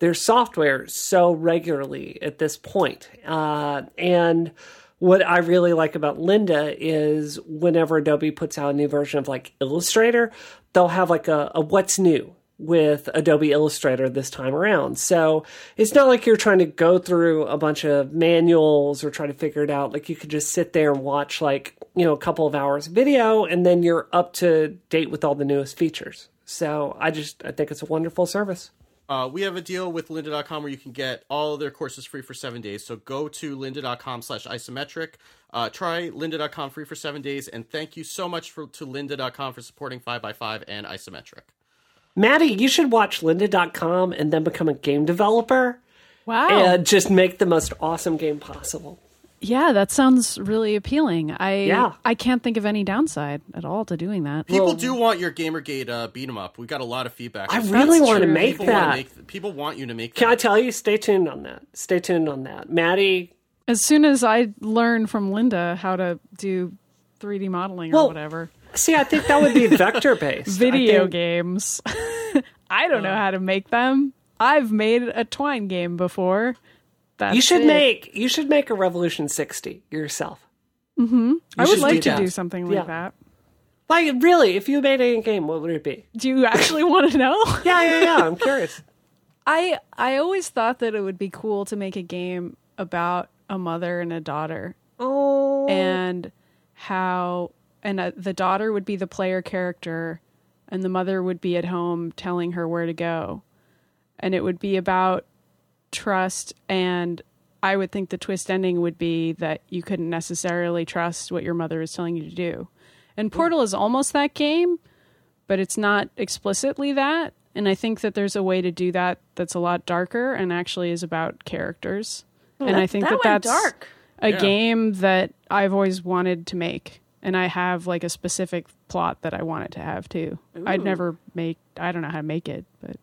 their software so regularly at this point, uh, and what I really like about Lynda is whenever Adobe puts out a new version of like Illustrator, they'll have like a, a what's new with Adobe Illustrator this time around. So it's not like you're trying to go through a bunch of manuals or try to figure it out. Like you could just sit there and watch like, you know, a couple of hours video and then you're up to date with all the newest features. So I just I think it's a wonderful service. Uh, we have a deal with lynda.com where you can get all of their courses free for seven days. So go to lynda.com slash isometric. Uh, try lynda.com free for seven days. And thank you so much for, to lynda.com for supporting 5by5 and isometric. Maddie, you should watch lynda.com and then become a game developer Wow. and just make the most awesome game possible. Yeah, that sounds really appealing. I Yeah. I can't think of any downside at all to doing that. People Well- do want your Gamergate uh, beat 'em up. We got a lot of feedback. I really want to true. make people wanna that. make people want you to make Can I tell you? Stay tuned on that. Stay tuned on that. Maddie, As soon as I learn from Lynda how to do 3D modeling or Well, whatever, see, I think that would be vector based. video games. I don't know how to make them. I've made a Twine game before. That's You should it. make you should make a Revolution 60 yourself. I would like do to that. do something like Yeah. that. Like really, if you made a game, what would it be? Do you actually want to know? Yeah, yeah, yeah. I'm curious. I I always thought that it would be cool to make a game about a mother and a daughter Oh, and how and uh, the daughter would be the player character and the mother would be at home telling her where to go and it would be about trust and i would think the twist ending would be that you couldn't necessarily trust what your mother is telling you to do and mm. portal is almost that game but it's not explicitly that and i think that there's a way to do that that's a lot darker and actually is about characters and i think that that, that's dark. a Yeah. game that I've always wanted to make, and I have like a specific plot that I wanted to have too. I'd never make. I don't know how to make it, but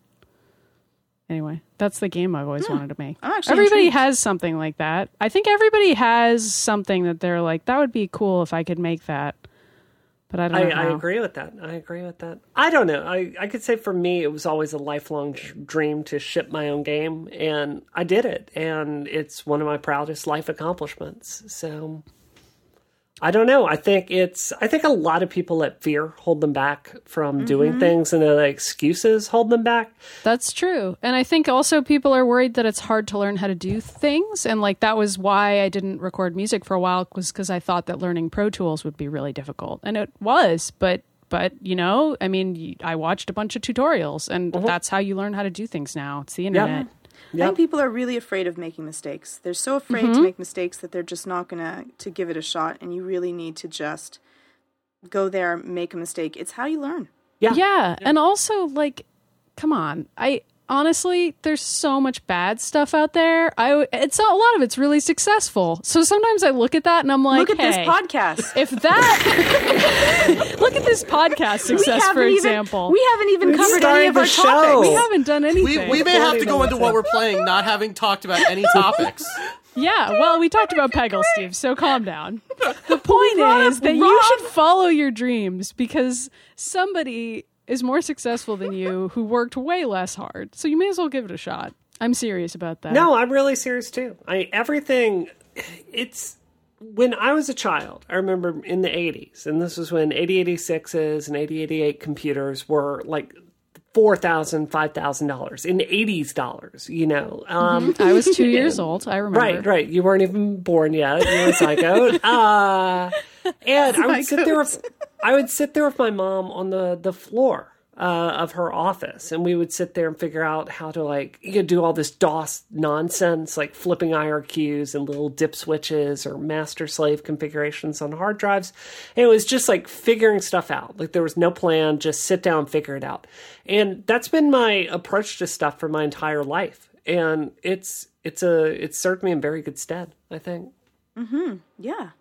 anyway, that's the game I've always hmm. wanted to make. Everybody intrigued. has something like that. I think everybody has something that they're like, that would be cool if I could make that. But I don't I, know. I agree with that. I agree with that. I don't know. I, I could say for me, it was always a lifelong dr- dream to ship my own game, and I did it, and it's one of my proudest life accomplishments. So, I don't know. I think it's. I think a lot of people let fear hold them back from doing mm-hmm. things, and their excuses hold them back. That's true. And I think also people are worried that it's hard to learn how to do things. And like that was why I didn't record music for a while was because I thought that learning Pro Tools would be really difficult. And it was, but but you know, I mean, I watched a bunch of tutorials and mm-hmm. that's how you learn how to do things now. It's the internet. I think people are really afraid of making mistakes. They're so afraid Mm-hmm. to make mistakes that they're just not gonna to give it a shot. And you really need to just go there, make a mistake. It's how you learn. Yeah. Yeah. And also like come on. I honestly there's so much bad stuff out there. I it's a lot of it's really successful. So sometimes I look at that and I'm like, Look at this podcast. If that look at this podcast success, for haven't example. we haven't even covered started any of the our show. topics. We haven't done We, anything. we may have to go into what we're playing, not having talked about any topics. yeah, well, we talked about Peggle, Steve, so calm down. The point is that you should follow your dreams because somebody is more successful than you who worked way less hard. So you may as well give it a shot. I'm serious about that. No, I'm really serious too. I everything it's when I was a child, I remember in the 80s, and this was when 8086s and 8088 computers were like four thousand, five thousand dollars in eighties dollars. You know, um, I was two years old. I remember. right, right. You weren't even born yet. You were psycho. uh, and I would sit there. I would sit there with my mom on the the floor uh, of her office, and we would sit there and figure out how to like you could do all this DOS nonsense, like flipping IRQs and little dip switches or master slave configurations on hard drives. And it was just like figuring stuff out. Like there was no plan, just sit down, figure it out. And that's been my approach to stuff for my entire life, and it's it's a it's served me in very good stead. I think. Hmm. Yeah.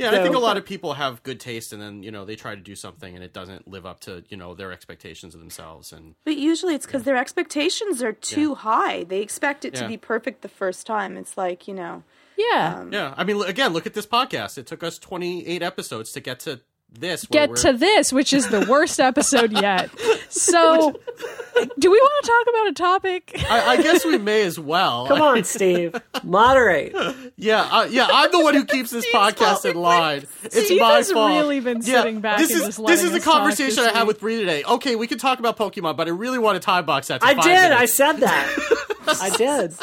Yeah, and I think a lot of people have good taste, and then you know they try to do something, and it doesn't live up to you know their expectations of themselves. And But usually it's because their expectations are too high. They expect it Yeah. to be perfect the first time. It's like, you know, Yeah. Um, yeah, I mean, again, look at this podcast. It took us 28 episodes to get to this. where Get we're- to this, which is the worst episode yet. So, do we want to talk about a topic? I, I guess we may as well. Come on, Steve, moderate. Yeah, uh, yeah, I'm the one who keeps this podcast in line. It's Steve my has fault. really been Yeah, sitting back this and is just this is the conversation I had with Bree today. Okay, we can talk about Pokemon, but I really want to time box that. To I five did. I said that. I did.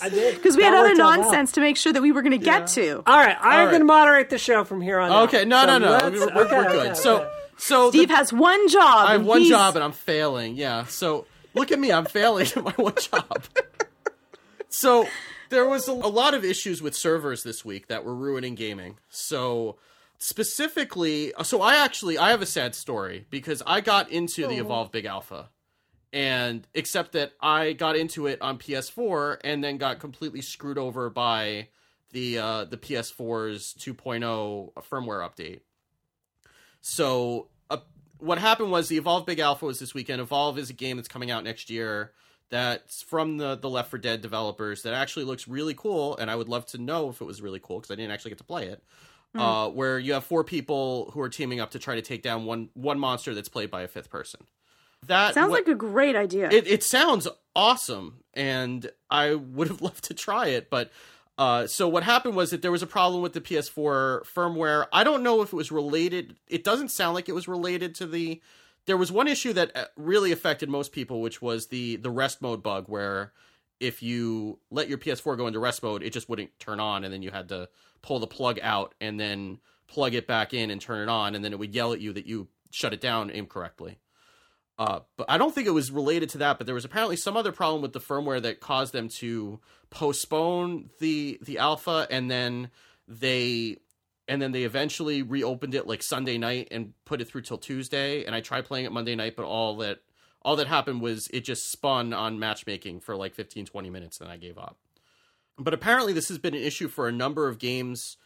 I did. because we had other worked out nonsense to make sure that we were going to get to. All right, I'm All right. going to moderate the show from here on out. Okay, no, So no, no, let's- we're, we're, okay, we're good. okay, so, okay. so Steve the, has one job. I have one he's- job and I'm failing. Yeah. So look at me, I'm failing at my one job. so there was a, a lot of issues with servers this week that were ruining gaming. So specifically, so I actually I have a sad story because I got into the oh. Evolve Big Alpha. And except that I got into it on PS4 and then got completely screwed over by the uh, the PS4's 2.0 firmware update. So uh, what happened was the Evolve Big Alpha was this weekend. Evolve is a game that's coming out next year that's from the the Left 4 Dead developers that actually looks really cool, and I would love to know if it was really cool because I didn't actually get to play it. Uh, where you have four people who are teaming up to try to take down one one monster that's played by a fifth person. That Sounds what- like a great idea. it, it sounds awesome and i would have loved to try it but uh, so what happened was that there was a problem with the ps4 firmware i don't know if it was related it doesn't sound like it was related to the there was one issue that uh, really affected most people which was the the rest mode bug where if you let your ps4 go into rest mode it just wouldn't turn on and then you had to pull the plug out and then plug it back in and turn it on and then it would yell at you that you shut it down incorrectly uh, but I don't think it was related to that. But there was apparently some other problem with the firmware that caused them to postpone the the alpha, and then they and then they eventually reopened it like Sunday night and put it through till Tuesday. And I tried playing it Monday night, but all that all that happened was it just spun on matchmaking for like 15, 20 minutes, and I gave up. But apparently, this has been an issue for a number of games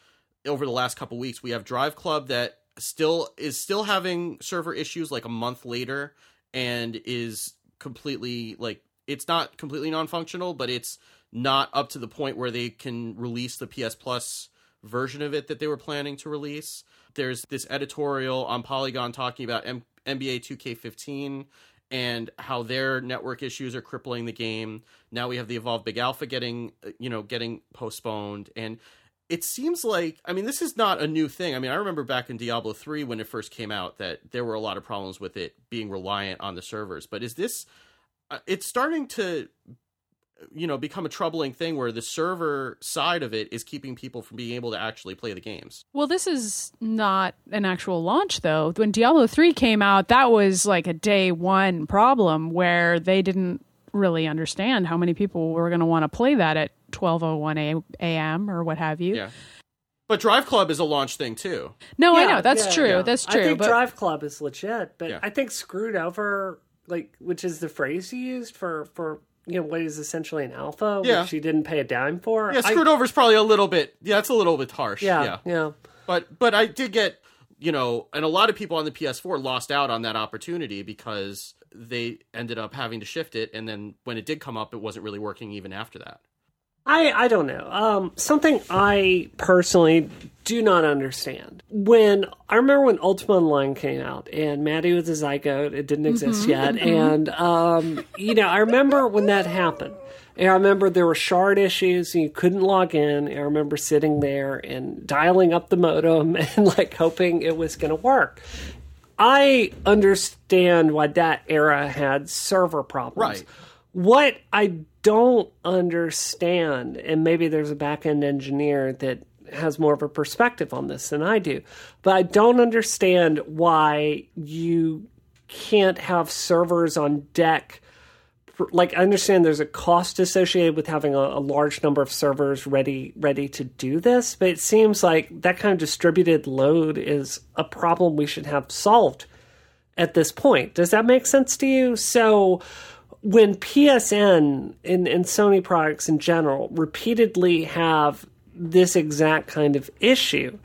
over the last couple weeks. We have Drive Club that still is still having server issues like a month later and is completely like it's not completely non-functional but it's not up to the point where they can release the PS Plus version of it that they were planning to release. There's this editorial on Polygon talking about M- NBA 2K15 and how their network issues are crippling the game. Now we have the Evolve Big Alpha getting, you know, getting postponed and it seems like I mean this is not a new thing. I mean I remember back in Diablo 3 when it first came out that there were a lot of problems with it being reliant on the servers. But is this uh, it's starting to you know become a troubling thing where the server side of it is keeping people from being able to actually play the games. Well, this is not an actual launch, though. When Diablo 3 came out, that was like a day one problem where they didn't really understand how many people were going to want to play that at 12:01 a.m. or what have you. Yeah. But Drive Club is a launch thing too. No, I know that's yeah, true. yeah. That's true. I think but Drive Club is legit, but Yeah. I think screwed over, like, which is the phrase you used for for you know what is essentially an alpha, Yeah. which you didn't pay a dime for. Yeah, I- screwed over is probably a little bit. Yeah, it's a little bit harsh. yeah, yeah. yeah. But but I did get you know, and a lot of people on the PS4 lost out on that opportunity because they ended up having to shift it, and then when it did come up, it wasn't really working even after that. I I don't know. Um, something I personally do not understand. When I remember when Ultima Online came out and Maddie was a zygote, it didn't exist yet, and um, you know I remember when that happened. And I remember there were shard issues and you couldn't log in. And I remember sitting there and dialing up the modem and like hoping it was going to work. I understand why that era had server problems. Right. What I don't understand, and maybe there's a back end engineer that has more of a perspective on this than I do, but I don't understand why you can't have servers on deck. Like I understand there's a cost associated with having a, a large number of servers ready ready to do this, but it seems like that kind of distributed load is a problem we should have solved at this point. Does that make sense to you? So when PSN and, and Sony products in general repeatedly have this exact kind of issue,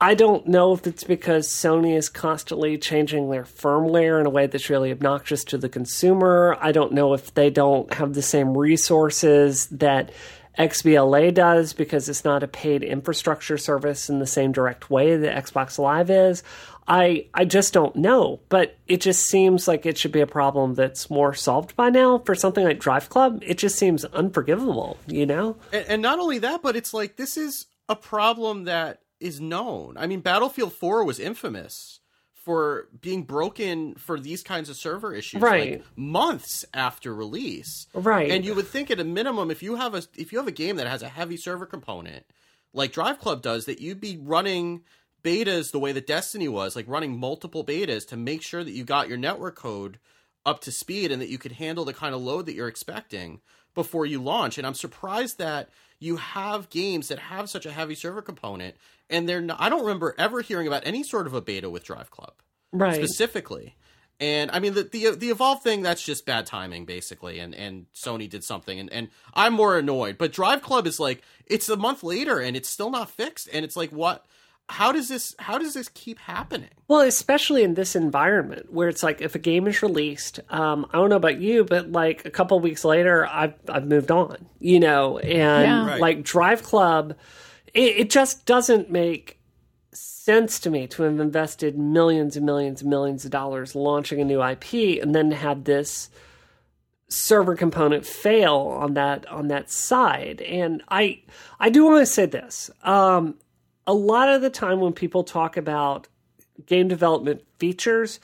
I don't know if it's because Sony is constantly changing their firmware in a way that's really obnoxious to the consumer. I don't know if they don't have the same resources that XBLA does because it's not a paid infrastructure service in the same direct way that Xbox Live is. I I just don't know, but it just seems like it should be a problem that's more solved by now. For something like Drive Club, it just seems unforgivable, you know? And, and not only that, but it's like this is a problem that is known. I mean, Battlefield 4 was infamous for being broken for these kinds of server issues Right. like months after release. Right. And you would think at a minimum if you have a if you have a game that has a heavy server component like Drive Club does that you'd be running betas the way that Destiny was, like running multiple betas to make sure that you got your network code up to speed and that you could handle the kind of load that you're expecting before you launch. And I'm surprised that you have games that have such a heavy server component and they're not, I don't remember ever hearing about any sort of a beta with Drive Club Right. specifically. And I mean the the the evolve thing that's just bad timing basically and and Sony did something and and I'm more annoyed. But Drive Club is like it's a month later and it's still not fixed and it's like what how does this how does this keep happening? Well, especially in this environment where it's like if a game is released, um, I don't know about you, but like a couple weeks later, I've I've moved on, you know, and Yeah. Right. like Drive Club, it, it just doesn't make sense to me to have invested millions and millions and millions of dollars launching a new IP and then had this server component fail on that on that side. And I I do want to say this. Um, a lot of the time when people talk about game development features,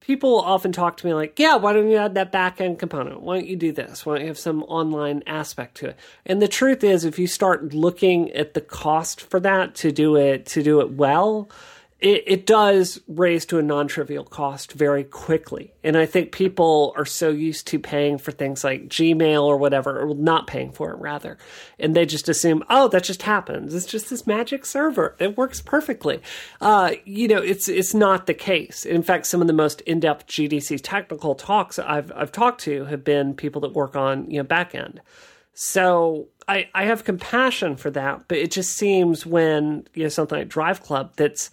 people often talk to me like, yeah, why don't you add that back end component? Why don't you do this? Why don't you have some online aspect to it? And the truth is, if you start looking at the cost for that to do it to do it well, it, it does raise to a non-trivial cost very quickly. And I think people are so used to paying for things like Gmail or whatever, or not paying for it rather. And they just assume, oh, that just happens. It's just this magic server. It works perfectly. Uh, you know, it's it's not the case. In fact, some of the most in-depth GDC technical talks I've I've talked to have been people that work on, you know, back end. So I, I have compassion for that, but it just seems when you know something like Drive Club that's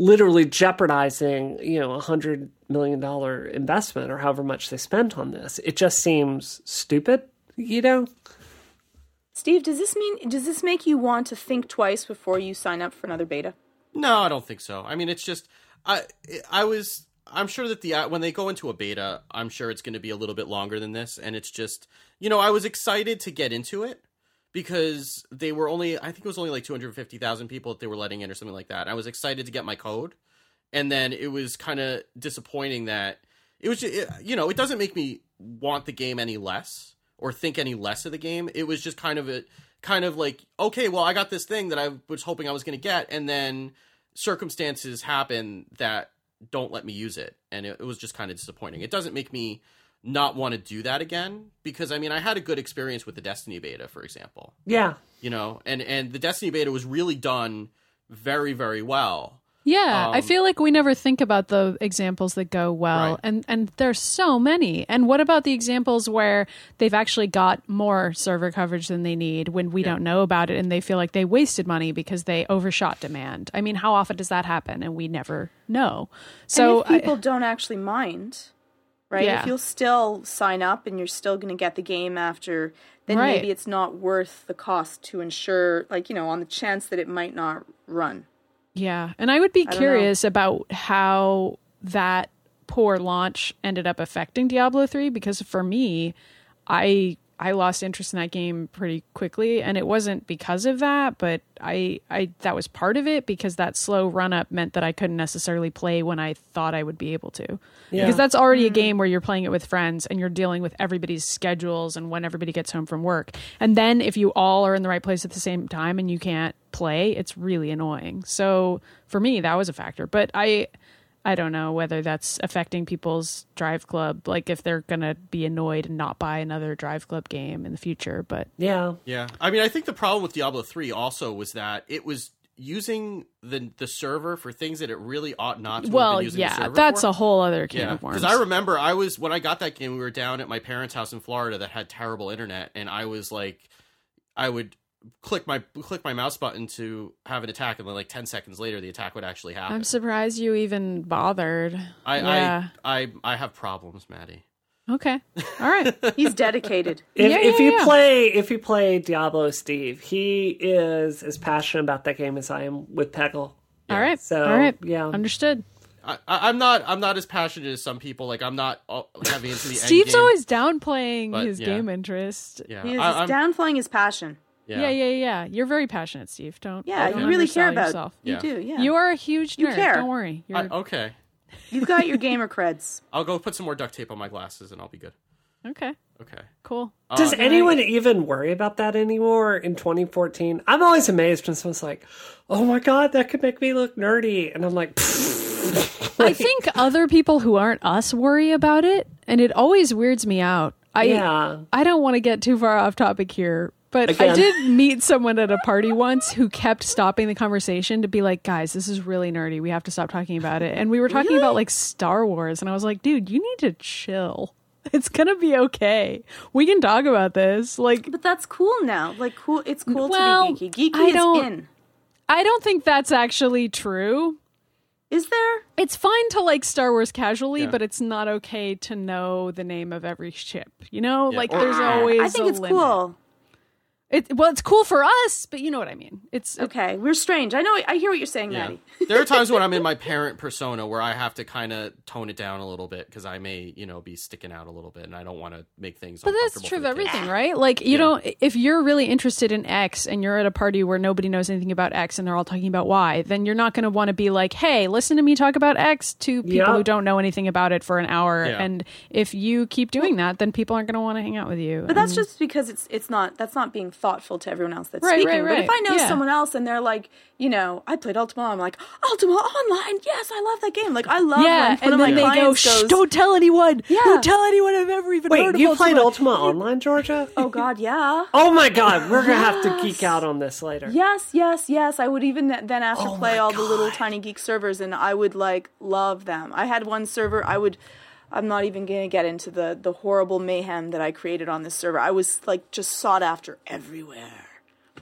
literally jeopardizing you know a hundred million dollar investment or however much they spent on this, it just seems stupid. You know, Steve, does this mean does this make you want to think twice before you sign up for another beta? No, I don't think so. I mean, it's just I I was I'm sure that the when they go into a beta, I'm sure it's going to be a little bit longer than this, and it's just you know I was excited to get into it because they were only I think it was only like 250,000 people that they were letting in or something like that. I was excited to get my code, and then it was kind of disappointing that it was just, it, you know it doesn't make me want the game any less or think any less of the game. It was just kind of a kind of like okay, well I got this thing that I was hoping I was going to get, and then circumstances happen that don't let me use it, and it, it was just kind of disappointing. It doesn't make me not want to do that again because I mean I had a good experience with the Destiny beta, for example yeah, you know and and the destiny beta was really done very very well Yeah, I Um, feel like we never think about the examples that go well, Right. and and there's so many. And what about the examples where they've actually got more server coverage than they need when we don't know about it, and they feel like they wasted money because they overshot demand? I mean, how often does that happen, and we never know? So and if people don't actually mind, right? Yeah. If you'll still sign up and you're still going to get the game after, then Right. maybe it's not worth the cost to ensure, like you know, on the chance that it might not run. Yeah, and I would be don't curious about how that poor launch ended up affecting Diablo 3 because for me, I I lost interest in that game pretty quickly and it wasn't because of that, but I I that was part of it because that slow run up meant that I couldn't necessarily play when I thought I would be able to. Yeah. Because that's already a mm. game where you're playing it with friends and you're dealing with everybody's schedules and when everybody gets home from work. And then if you all are in the right place at the same time and you can't play, it's really annoying. So for me, that was a factor. But I I don't know whether that's affecting people's drive club, like if they're gonna be annoyed and not buy another drive club game in the future. But Yeah. Yeah, I mean, I think the problem with Diablo three also was that it was using the the server for things that it really ought not to. have well, been using the yeah, server that's for. a whole other can Yeah, of worms. because I remember I was when I got that game. We were down at my parents' house in Florida that had terrible internet, and I was like, I would click my click my mouse button to have an attack, and then like ten seconds later, the attack would actually happen. I'm surprised you even bothered. I, yeah. I I I have problems, Maddie. okay. All right. He's dedicated. If, Yeah, if yeah, you yeah. play if you play Diablo Steve, he is as passionate about that game as I am with Peggle. All right. So, All right. yeah. Understood. I, I- I'm not I'm not as passionate as some people. Like I'm not uh, heavy into the end Steve's game. always downplaying But, his yeah. game interest. yeah. He is I, downplaying his passion. Yeah. Yeah, yeah, yeah. You're very passionate, Steve. Don't. Yeah, don't you really care undersell about yourself. You Yeah. do, yeah. You are a huge You care. Don't worry. You're I- okay. You've got your gamer creds. I'll go put some more duct tape on my glasses, and I'll be good. okay. Okay. Cool. Does Uh, anyone even worry about that anymore in 2014? I'm always amazed when someone's like, "Oh my god, that could make me look nerdy," and I'm like, I think other people who aren't us worry about it, and it always weirds me out. I Yeah. I don't want to get too far off topic here, but I did meet someone at a party once who kept stopping the conversation to be like, "Guys, this is really nerdy. We have to stop talking about it." And we were talking about like Star Wars, and I was like, "Dude, you need to chill. It's gonna be okay. We can talk about this." Like, But that's cool now. Like, cool. It's cool Well, to be geeky. Geeky I don't- in. I don't think that's actually true. Is there? It's fine to like Star Wars casually, Yeah. but it's not okay to know the name of every ship. You know, Yeah, like or- there's always. I think a it's limit. cool. It well, it's cool for us, but you know what I mean. It's Okay, we're strange. I know. I hear what you're saying, Yeah. Maddie. there are times when I'm in my parent persona where I have to kind of tone it down a little bit because I may, you know, be sticking out a little bit, and I don't want to make things. But that's true of the kids. everything, right? Like you Yeah. don't if you're really interested in X and you're at a party where nobody knows anything about X and they're all talking about Y, then you're not going to want to be like, "Hey, listen to me talk about X" to people Yeah. who don't know anything about it for an hour. Yeah. And if you keep doing that, then people aren't going to want to hang out with you. But that's just because it's it's not that's not being thoughtful to everyone else that's Right, speaking. right, But if I know Yeah. someone else and they're like, you know, I played Ultima, I'm like, Ultima Online, yes, I love that game. Like I love yeah, when one and of then my they go, "Shh, goes, don't tell anyone. Yeah. Don't tell anyone I've ever even heard wait, of you played Ultima." Ultima Online, Georgia? Oh God, yeah. Oh my god, we're gonna have to geek out on this later. Yes, yes, yes. I would even then after Oh play my all the little tiny geek servers, and I would like love them. I had one server. I would. I'm not even gonna get into the the horrible mayhem that I created on this server. I was like just sought after everywhere.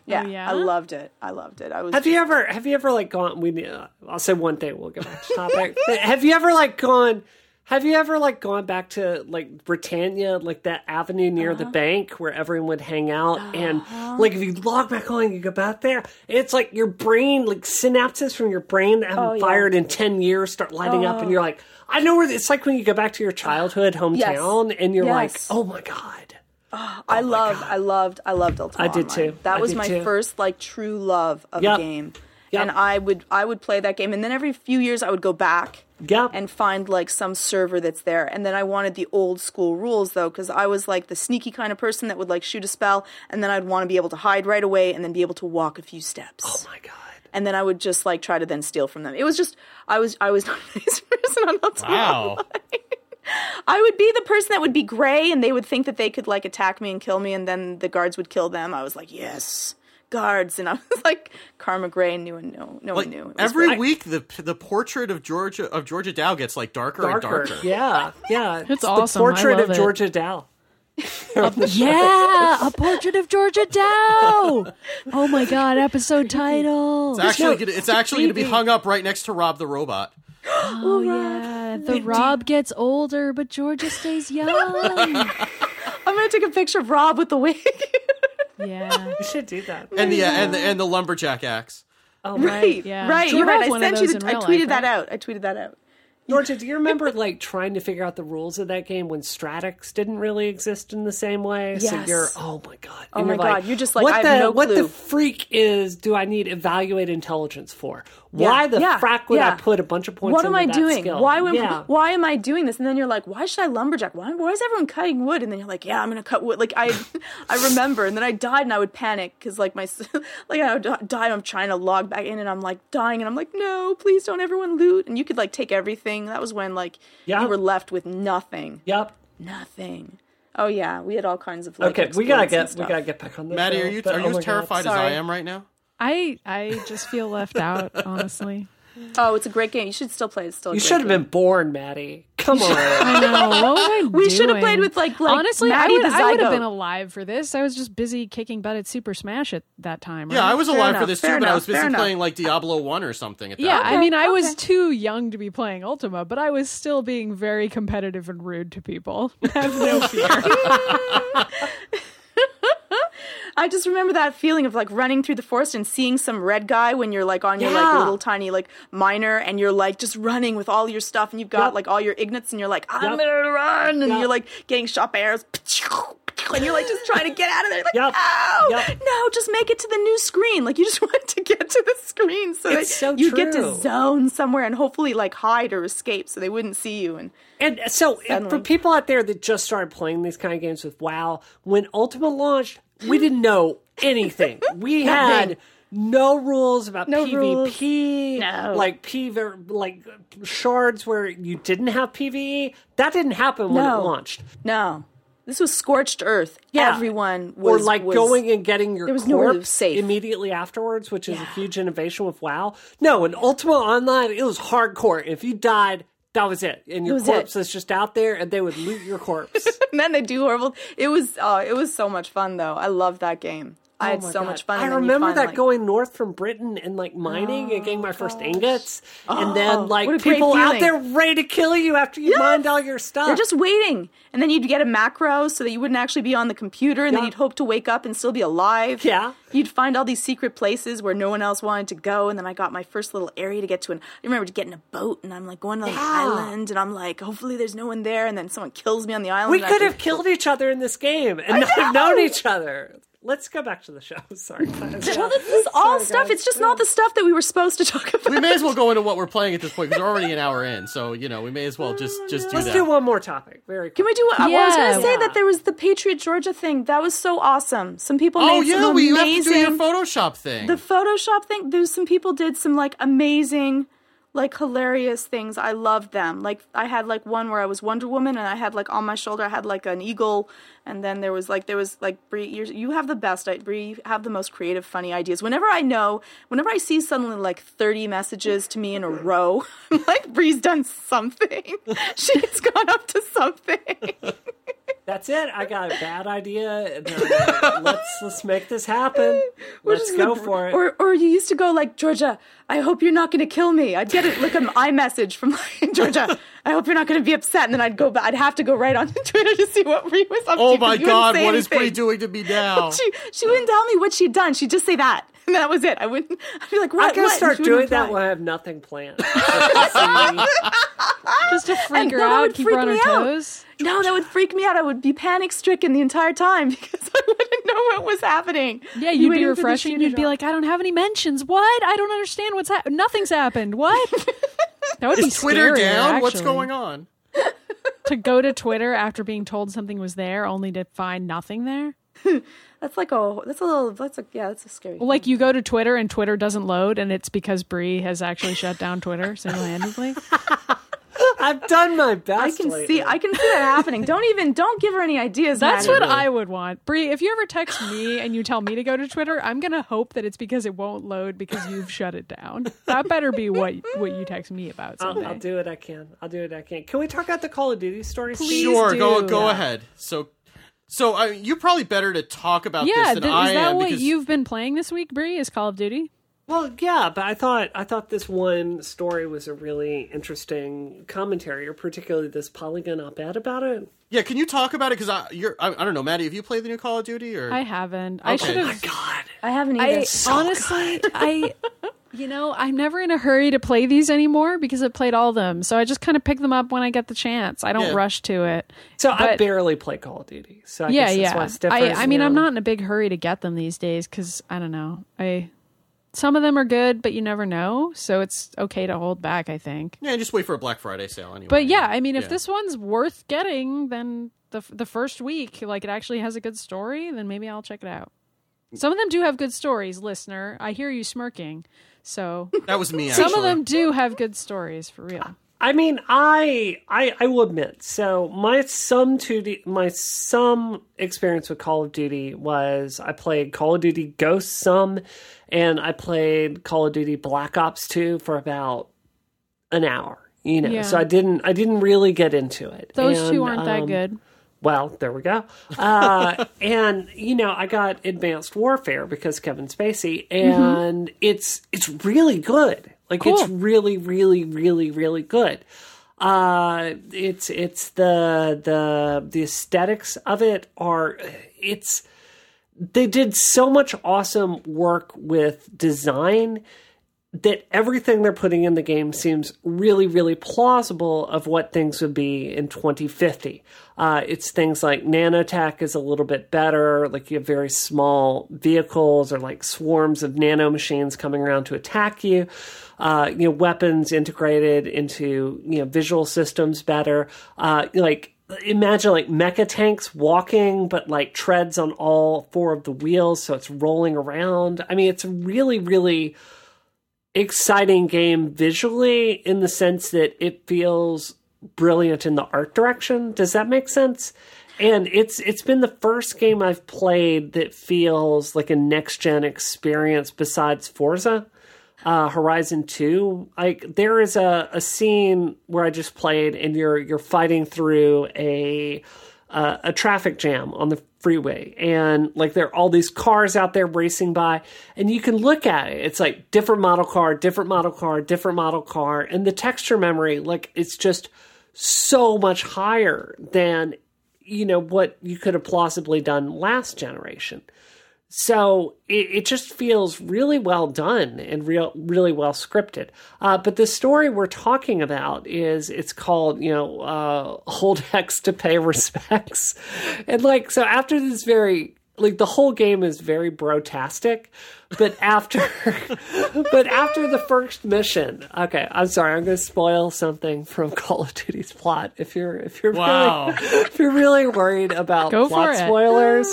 Yeah, yeah? I loved it. I loved it. I was. Have you ever have you ever like gone we uh, I'll say one thing we'll get back to topic. have you ever like gone have you ever like gone back to like Britannia, like that avenue near Uh-huh. the bank where everyone would hang out and like if you log back on and you go back there, it's like your brain like synapses from your brain that haven't Oh, yeah. fired in ten years start lighting up and you're like I know where it's like when you go back to your childhood hometown and you're like, Oh my god. Ah, oh I loved, I loved, I loved Ultima. I did Online. too. That I was my too. first like true love of Yep. a game, Yep. and I would I would play that game, and then every few years I would go back Yep. and find like some server that's there, and then I wanted the old school rules though, because I was like the sneaky kind of person that would like shoot a spell, and then I'd want to be able to hide right away, and then be able to walk a few steps. oh my god. And then I would just like try to then steal from them. It was just I was I was not a nice person on Ultima Wow. I would be the person that would be gray and they would think that they could like attack me and kill me and then the guards would kill them. I was like, yes, guards. And I was like, Karma Gray and knew and no, no Like one knew. Every great. week, the the portrait of Georgia of Georgia Dow gets like darker, and Darker. darker. Yeah, yeah. It's, awesome. the I portrait love of it. Georgia Dow. Yeah, a portrait of Georgia Dow. Oh my god, episode title. It's actually no- gonna, it's actually going to be hung up right next to Rob the Robot. Oh yeah, the Rob gets older, but Georgia stays young. I'm gonna take a picture of Rob with the wig. yeah. You should do that. and the uh, and the and the lumberjack axe. Oh, right, right. Yeah. right. You're right. I sent you. The, I tweeted life, that right? out. I tweeted that out. Georgia, do you remember like trying to figure out the rules of that game when Stratics didn't really exist in the same way? So Yes. you're oh my god. Oh And my you're like, God, you're just like, what I have the no what the freak is do I need evaluate intelligence for? Why the yeah, frack would yeah. I put a bunch of points What am I doing? skill? Why am, yeah. why am I doing this? And then you're like, why should I lumberjack? Why, why is everyone cutting wood? And then you're like, yeah, I'm gonna cut wood. Like I, I remember. And then I died, and I would panic because like my, like I would di- die. I'm trying to log back in, and I'm like dying, and I'm like, no, please don't everyone loot. And you could like take everything. That was when like Yeah. you were left with nothing, Yep. nothing. Oh yeah, we had all kinds of like. Okay, we gotta get we gotta get back on this. Maddie, show, are you but- are oh you my as God. terrified as I am right now? I I just feel left out, honestly. Oh, it's a great game. You should still play. It's still. A You great should have game. been born, Maddie. Come on. I know. What was I We should have played with like like Honestly, Maddie I would, I would have been alive for this. I was just busy kicking butt at Super Smash at that time. Yeah. I was Fair alive for this too, fair but I was busy fair enough. playing like Diablo One or something. At that Yeah, point. I mean, I was okay. too young to be playing Ultima, but I was still being very competitive and rude to people. Have no fear. I just remember that feeling of like running through the forest and seeing some red guy when you're like on your like little tiny like miner and you're like just running with all your stuff and you've got Yep. like all your ingots and you're like I'm Yep. gonna run and Yep. you're like getting shot by arrows and you're like just trying to get out of there like Yep. no Yep. no just make it to the new screen like you just want to get to the screen so It's that so you get to zone somewhere and hopefully like hide or escape so they wouldn't see you and And uh, so, if- for people out there that just started playing these kind of games with WoW, when Ultima launched, we didn't know anything. We had no rules about No PvP, No. like P, like shards where you didn't have PvE. That didn't happen when it launched. no this was scorched earth Yeah. everyone was or like was- going and getting your there was nowhere to corpse safe. immediately afterwards, which is a huge innovation with WoW. No, in Ultima Online, it was hardcore. If you died, that was it, and your was corpse it. is just out there, and they would loot your corpse. and then they do horrible. It was oh, it was so much fun though. I love that game. I oh had Oh so God. much fun. I and remember that like- going north from Britain and like mining and getting my first oh, ingots, and Oh, then like what a great people out there ready to kill you after you Yes! mined all your stuff. They're just waiting, and then you'd get a macro so that you wouldn't actually be on the computer, and then you'd hope to wake up and still be alive. Yeah. You'd find all these secret places where no one else wanted to go, and then I got my first little area to get to. And I remember getting a boat, and I'm like going to the Yeah. island, and I'm like, hopefully there's no one there, and then someone kills me on the island. we could have have killed each other in this game and not have known each other. Let's go back to the show. Sorry. Well, this is all Sorry, stuff. guys. It's just not the stuff that we were supposed to talk about. we may as well go into what we're playing at this point because we're already an hour in. So you know, we may as well just just do that. Let's that. do one more topic. Very. Can we do what? well, I was going to say Yeah. that there was the Patriot Georgia thing. That was so awesome. Some people oh made yeah, some we have to amazing. do your Photoshop thing. the Photoshop thing. There's some people did some like amazing, like hilarious things. I loved them. Like I had like one where I was Wonder Woman, and I had like on my shoulder I had like an eagle, and then there was like there was like Brie. You have the best. I- Brie, you have the most creative, funny ideas. Whenever I know, whenever I see suddenly like 30 messages to me in a row, I'm like Bree's done something. She's gone up to something. That's it. I got a bad idea. And then I'm like, let's let's make this happen. Let's go the- for it. Or, or you used to go like Georgia. I hope you're not going to kill me. I'd get it like an iMessage from like, Georgia. I hope you're not going to be upset. And then I'd go back. I'd have to go right on Twitter to see what Bree was up to. oh 'cause my you wouldn't god, what is Bree doing to me now? She she wouldn't tell me what she'd done. She'd just say that, and that was it. I wouldn't. I'd be like, what? I'm gonna what? start And she wouldn't doing that reply. when I have nothing planned. Just to see- Just to freak And her out, would keep her on her toes. out. Toes. No, that would freak me out. I would be panic stricken the entire time because I wouldn't know what was happening. Yeah, you'd be waiting for refreshing. shoe and to You'd be like, I don't have any mentions. What? I don't understand what's happened. Nothing's happened. What? That would be Twitter scarier, down? What's going on? To go to Twitter after being told something was there, only to find nothing there. that's like a that's a little that's a yeah that's a scary. Well, Like you go to Twitter and Twitter doesn't load, and it's because Bree has actually shut down Twitter single handedly. I've done my best. I can lately. see I can see that happening. Don't even don't give her any ideas. That's Maddie. what I would want. Bree, if you ever text me and you tell me to go to Twitter, I'm gonna hope that it's because it won't load because you've shut it down. That better be what what you text me about I'll. I'll do what I can. I'll do what I can. Can we talk about the Call of Duty story? Please sure, go do. go Yeah. ahead. So, so I, you're probably better to talk about yeah, this than th- I is that what because you've been playing this week, Bree? Is Call of Duty? Well, yeah, but I thought I thought this one story was a really interesting commentary, or particularly this Polygon op-ed about it. Yeah, can you talk about it? Because I, you're, I, I don't know, Maddie. Have you played the new Call of Duty? Or I haven't. I Okay. should Oh have. God, I haven't either. I honestly, I, you know, I'm never in a hurry to play these anymore because I've played all of them. So I just kind of pick them up when I get the chance. I don't Yeah. rush to it. so I barely play Call of Duty. So I yeah, guess that's yeah. why it's different. I, I mean, you I'm not in a big hurry to get them these days because I don't know. I some of them are good, but you never know. So it's okay to hold back. I think. yeah, just wait for a Black Friday sale anyway. But yeah, I mean, if Yeah. this one's worth getting, then the the first week, like it actually has a good story, then maybe I'll check it out. Some of them do have good stories, listener. I hear you smirking. So that was me. some of them do have good stories for real. I mean, I, I I will admit. So my some two D, my some experience with Call of Duty was I played Call of Duty Ghosts some, and I played Call of Duty Black Ops two for about an hour. You know, Yeah. so I didn't I didn't really get into it. Those And, two aren't that um, good. Well, there we go. Uh, and you know, I got Advanced Warfare because Kevin Spacey, and it's it's really good. Like it's really, really, really, really good. Uh, it's it's the the the aesthetics of it are it's they did so much awesome work with design that everything they're putting in the game seems really, really plausible of what things would be in 2050. Uh, it's things like nanotech is a little bit better, like you have very small vehicles or like swarms of nano machines coming around to attack you. Uh, you know, weapons integrated into you know visual systems better. Uh, like imagine like mecha tanks walking, but like treads on all four of the wheels, so it's rolling around. I mean, it's a really, really exciting game visually in the sense that it feels brilliant in the art direction. Does that make sense? And it's it's been the first game I've played that feels like a next gen experience besides Forza. Uh, Horizon Two, like there is a, a scene where I just played, and you're you're fighting through a uh, a traffic jam on the freeway. And like there are all these cars out there racing by and you can look at it. It's like different model car different model car different model car. And the texture memory like it's just so much higher than you know what you could have plausibly done last generation so it, it just feels really well done and real really well scripted. Uh, but the story we're talking about is it's called you know uh, hold X to pay respects, and like so after this very like the whole game is very brotastic, but after but after the first mission, okay, I'm sorry, I'm going to spoil something from Call of Duty's plot. If you're if you're Wow. really, if you're really worried about Go plot spoilers.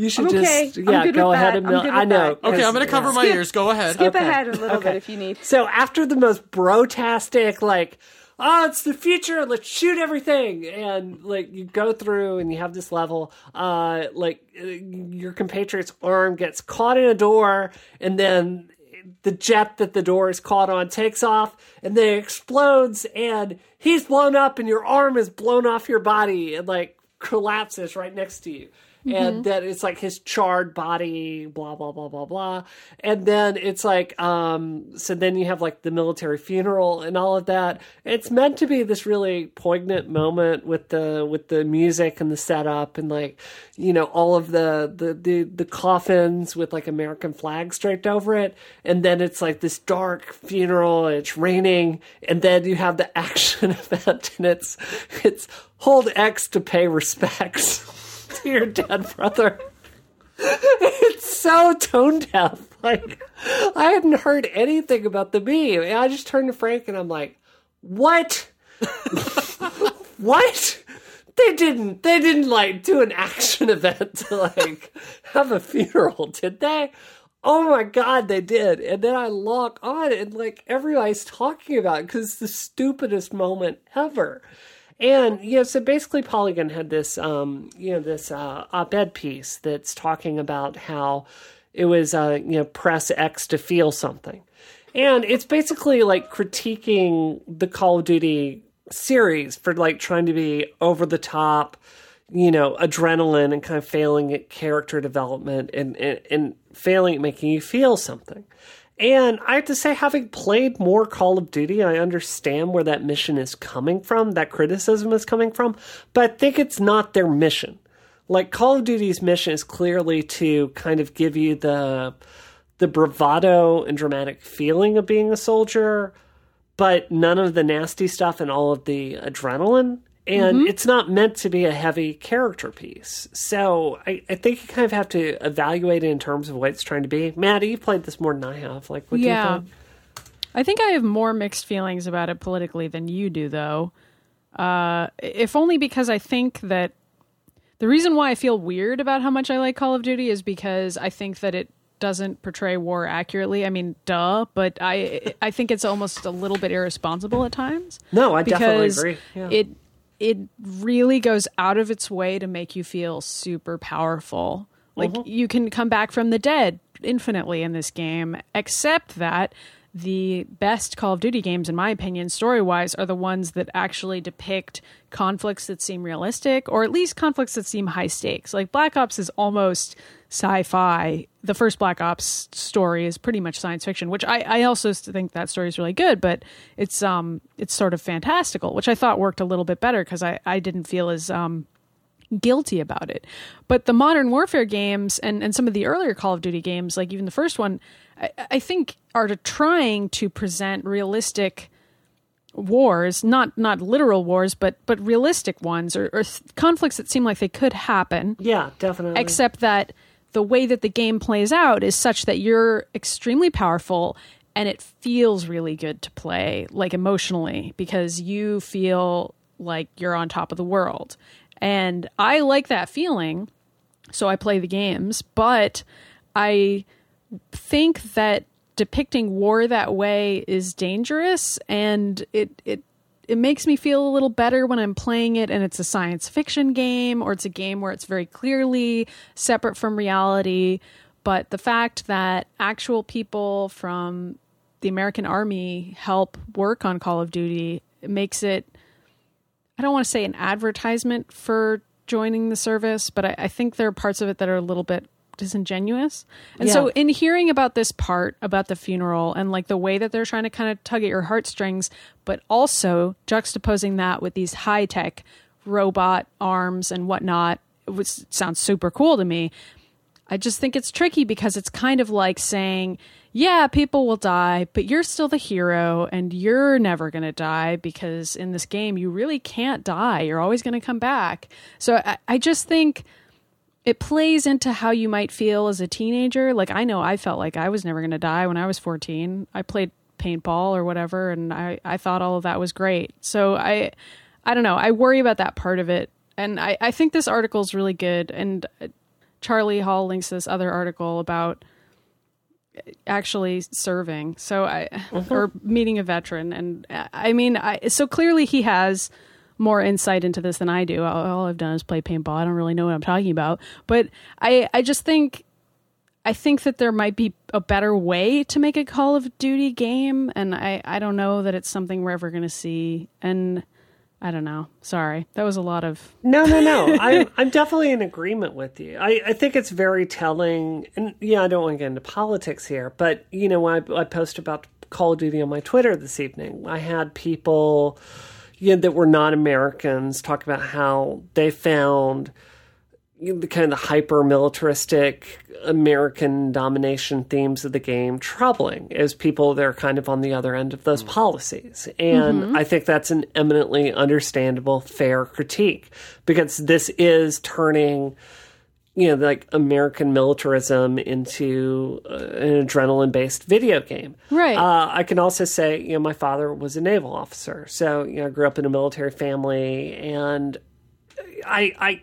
You should I'm okay. just I'm yeah go ahead that. and I'm mil- I know. that. Okay, I'm 'cause- going to cover yeah. my ears. Go ahead. Skip Okay. ahead a little Okay. bit if you need. So after the most brotastic, like, oh, it's the future, let's shoot everything, and like you go through and you have this level, uh, like uh, your compatriot's arm gets caught in a door, and then the jet that the door is caught on takes off, and then it explodes, and he's blown up, and your arm is blown off your body, and like collapses right next to you. And then it's like his charred body, blah blah blah blah blah, and then it's like, um, so then you have like the military funeral and all of that. It's meant to be this really poignant moment with the with the music and the setup and like, you know, all of the the the, the coffins with like American flags draped over it, and then it's like this dark funeral. It's raining, and then you have the action event, and it's it's hold X to pay respects to your dead brother. It's so tone deaf. Like I hadn't heard anything about the meme. And I just turned to Frank and I'm like, "What? what? They didn't. They didn't like do an action event to like have a funeral, did they?" Oh my god, they did. And then I log on and like everybody's talking about it because it's the stupidest moment ever. And know, so basically, Polygon had this, um, you know, this uh, op-ed piece that's talking about how it was, uh, you know, press X to feel something, and it's basically like critiquing the Call of Duty series for like trying to be over the top, you know, adrenaline and kind of failing at character development and and, and failing at making you feel something. And I have to say, having played more Call of Duty, I understand where that mission is coming from, that criticism is coming from, but I think it's not their mission. Like Call of Duty's mission is clearly to kind of give you the the bravado and dramatic feeling of being a soldier, but none of the nasty stuff and all of the adrenaline. And Mm-hmm. it's not meant to be a heavy character piece. So I, I think you kind of have to evaluate it in terms of what it's trying to be. Maddie, you've played this more than I have. Like, what Yeah. do you think? I think I have more mixed feelings about it politically than you do, though. Uh, if only because I think that the reason why I feel weird about how much I like Call of Duty is because I think that it doesn't portray war accurately. I mean, duh, but I I think it's almost a little bit irresponsible at times. No, I definitely agree. Yeah. It it really goes out of its way to make you feel super powerful. Like Uh-huh. you can come back from the dead infinitely in this game, except that the best Call of Duty games, in my opinion, story wise, are the ones that actually depict conflicts that seem realistic, or at least conflicts that seem high stakes. Like Black Ops is almost sci fi. The first Black Ops story is pretty much science fiction, which I, I also think that story is really good, but it's um it's sort of fantastical, which I thought worked a little bit better because I, I didn't feel as um guilty about it. But the modern warfare games and, and some of the earlier Call of Duty games, like even the first one, I, I think are to trying to present realistic wars, not not literal wars, but but realistic ones or, or conflicts that seem like they could happen yeah, definitely. except that the way that the game plays out is such that you're extremely powerful and it feels really good to play like emotionally because you feel like you're on top of the world and i like that feeling so i play the games but i think that depicting war that way is dangerous and it it it makes me feel a little better when I'm playing it and it's a science fiction game or it's a game where it's very clearly separate from reality. But the fact that actual people from the American Army help work on Call of Duty makes it, I don't want to say an advertisement for joining the service, but I, I think there are parts of it that are a little bit disingenuous. And so in hearing about this part about the funeral and like the way that they're trying to kind of tug at your heartstrings, but also juxtaposing that with these high tech robot arms and whatnot, which sounds super cool to me. I just think it's tricky because it's kind of like saying, yeah, people will die, but you're still the hero and you're never going to die because in this game, you really can't die. You're always going to come back. So I, I just think it plays into how you might feel as a teenager. Like I know I felt like I was never going to die when I was 14. I played paintball or whatever and I I thought all of that was great. So I I don't know. I worry about that part of it. And I I think this article is really good and uh, Charlie Hall links this other article about actually serving. So I or meeting a veteran and uh, I mean I so clearly he has more insight into this than I do. All, I've done is play paintball. I don't really know what I'm talking about. But I I just think I think that there might be a better way to make a Call of Duty game and I I don't know that it's something we're ever going to see and I don't know. Sorry. That was a lot of No, no, no. I'm I'm definitely in agreement with you. I, I think it's very telling, and yeah, I don't want to get into politics here, but you know, when I, I post about Call of Duty on my Twitter this evening, I had people, you know, that were not Americans talk about how they found you know, the kind of the hyper militaristic American domination themes of the game troubling as people that are kind of on the other end of those mm. policies. And mm-hmm. I think that's an eminently understandable, fair critique because this is turning you know, like American militarism into uh, an adrenaline based video game. Right. Uh, I can also say, you know, my father was a naval officer. So, you know, I grew up in a military family and I, I,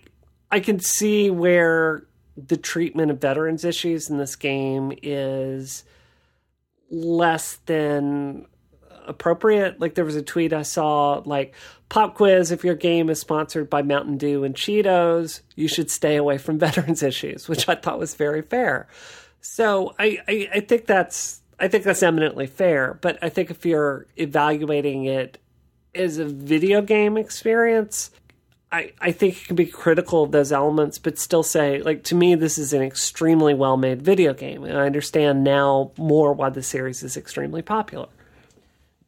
I can see where the treatment of veterans issues in this game is less than appropriate. Like there was a tweet I saw like pop quiz if your game is sponsored by Mountain Dew and Cheetos, you should stay away from veterans issues, which I thought was very fair. So I, I, I think that's I think that's eminently fair, but I think if you're evaluating it as a video game experience, I, I think you can be critical of those elements, but still say, like, to me, this is an extremely well made video game. And I understand now more why the series is extremely popular.